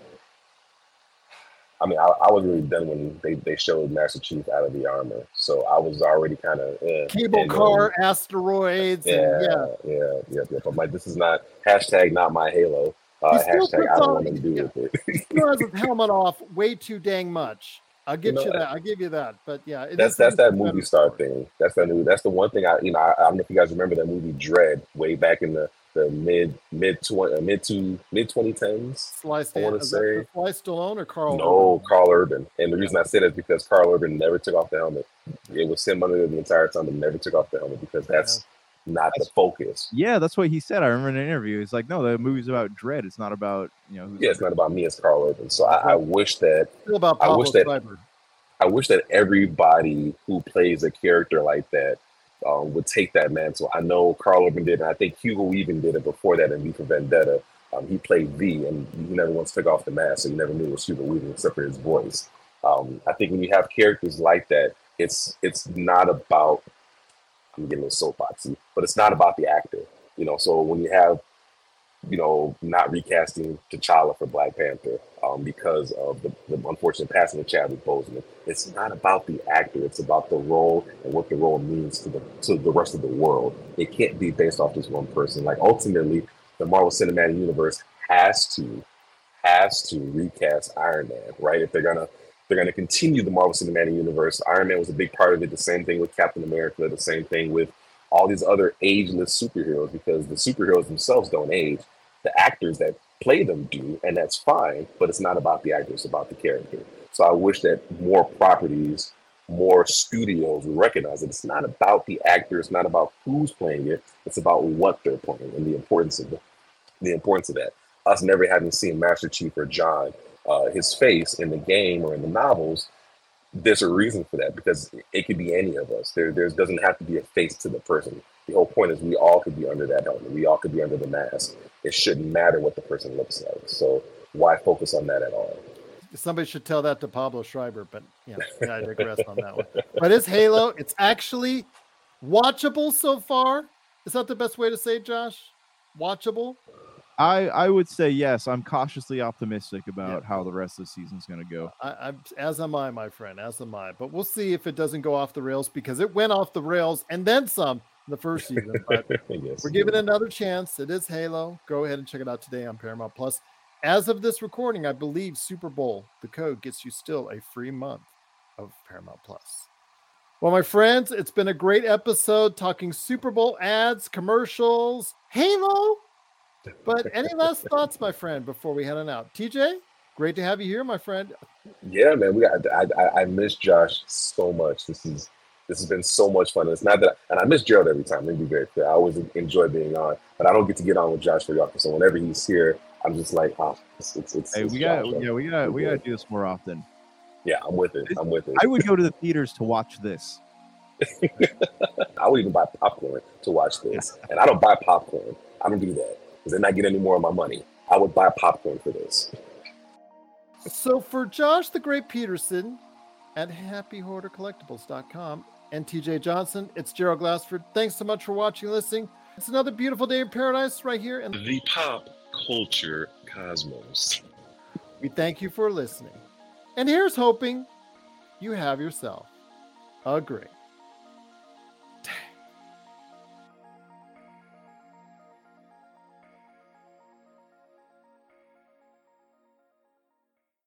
Speaker 4: I mean, I, I was really done when they, they showed Master Chief out of the armor, so I was already kind of eh.
Speaker 2: Cable
Speaker 4: And,
Speaker 2: car, asteroids, and
Speaker 4: yeah,
Speaker 2: yeah.
Speaker 4: yeah, yeah, yeah. I'm like, this is not hashtag not my Halo. Uh, hashtag I don't
Speaker 2: on-
Speaker 4: want to do
Speaker 2: yeah.
Speaker 4: with it.
Speaker 2: Still has his helmet off way too dang much. I'll give you,
Speaker 4: know,
Speaker 2: that. I'll give you that. But yeah,
Speaker 4: that's that's that movie star
Speaker 2: story.
Speaker 4: thing. That's that movie. That's the one thing I you know I, I don't know if you guys remember that movie Dredd way back in the the mid mid twenty uh, mid to mid twenty tens.
Speaker 2: Sly
Speaker 4: I wanna say-
Speaker 2: Sly Stallone or Karl?
Speaker 4: No,
Speaker 2: Urban?
Speaker 4: Karl Urban. And the reason I say that is because Karl Urban never took off the helmet. It was him under the entire time, but never took off the helmet because that's not the focus.
Speaker 3: Yeah, that's what he said. I remember in an interview. He's like, no, the movie's about Dredd. It's not about you know. Who's
Speaker 4: Yeah, it's not about me. It's Karl Urban. So I, I wish that
Speaker 2: Still about
Speaker 4: I
Speaker 2: Pablo
Speaker 4: wish that-
Speaker 2: Schreiber.
Speaker 4: I wish that everybody who plays a character like that um, would take that mantle. I know Karl Urban did, and I think Hugo even did it before that in V for Vendetta. Um, he played V, and he never once took off the mask, so you never knew it was Hugo Weaving except for his voice. Um, I think when you have characters like that, it's it's not about I'm getting a soapboxy, but it's not about the actor. You know, so when you have you know, not recasting T'Challa for Black Panther um, because of the, the unfortunate passing of Chadwick Boseman. It's not about the actor; it's about the role and what the role means to the to the rest of the world. It can't be based off just one person. Like ultimately, the Marvel Cinematic Universe has to has to recast Iron Man, right? If they're gonna they're gonna continue the Marvel Cinematic Universe, Iron Man was a big part of it. The same thing with Captain America. The same thing with all these other ageless superheroes because the superheroes themselves don't age. The actors that play them do, and that's fine, but it's not about the actor, it's about the character. So I wish that more properties, more studios recognize that it's not about the actor, it's not about who's playing it, it's about what they're playing and the importance of the, the importance of that. Us never having seen Master Chief or John, uh, his face in the game or in the novels, there's a reason for that because it could be any of us. There, there doesn't have to be a face to the person. The whole point is we all could be under that helmet. We all could be under the mask. It shouldn't matter what the person looks like. So why focus on that at all?
Speaker 2: Somebody should tell that to Pablo Schreiber, but yeah, I digress on that one. But it's Halo. It's actually watchable so far. Is that the best way to say it, Josh? Watchable?
Speaker 3: I I would say yes. I'm cautiously optimistic about how the rest of the season's going to go.
Speaker 2: I, I'm as am I, my friend, as am I. But we'll see if it doesn't go off the rails because it went off the rails and then some in the first season. But
Speaker 4: yes.
Speaker 2: we're giving it another chance. It is Halo. Go ahead and check it out today on Paramount Plus. As of this recording, I believe Super Bowl, the code gets you still a free month of Paramount Plus. Well, my friends, it's been a great episode talking Super Bowl ads, commercials, Halo. But any last thoughts, my friend, before we head on out? TJ, great to have you here, my friend.
Speaker 4: Yeah, man, we got. I, I, I miss Josh so much. This is this has been so much fun. It's not that, and I miss Gerald every time. Let me be very clear. I always enjoy being on, but I don't get to get on with Josh very often. So whenever he's here, I'm just like, oh, it's it's, it's,
Speaker 3: Hey, we got yeah, we got we got to do this more often.
Speaker 4: Yeah, I'm with it. I'm with it.
Speaker 3: I would go to the theaters to watch this.
Speaker 4: I would even buy popcorn to watch this, and I don't buy popcorn. I don't do that because then I get any more of my money. I would buy popcorn for this.
Speaker 2: So for Josh the Great Pederson at happyhoardercollectibles.com and TJ Johnson, it's Gerald Glassford. Thanks so much for watching and listening. It's another beautiful day in paradise right here, and
Speaker 4: The pop culture cosmos.
Speaker 2: we thank you for listening. And here's hoping you have yourself a great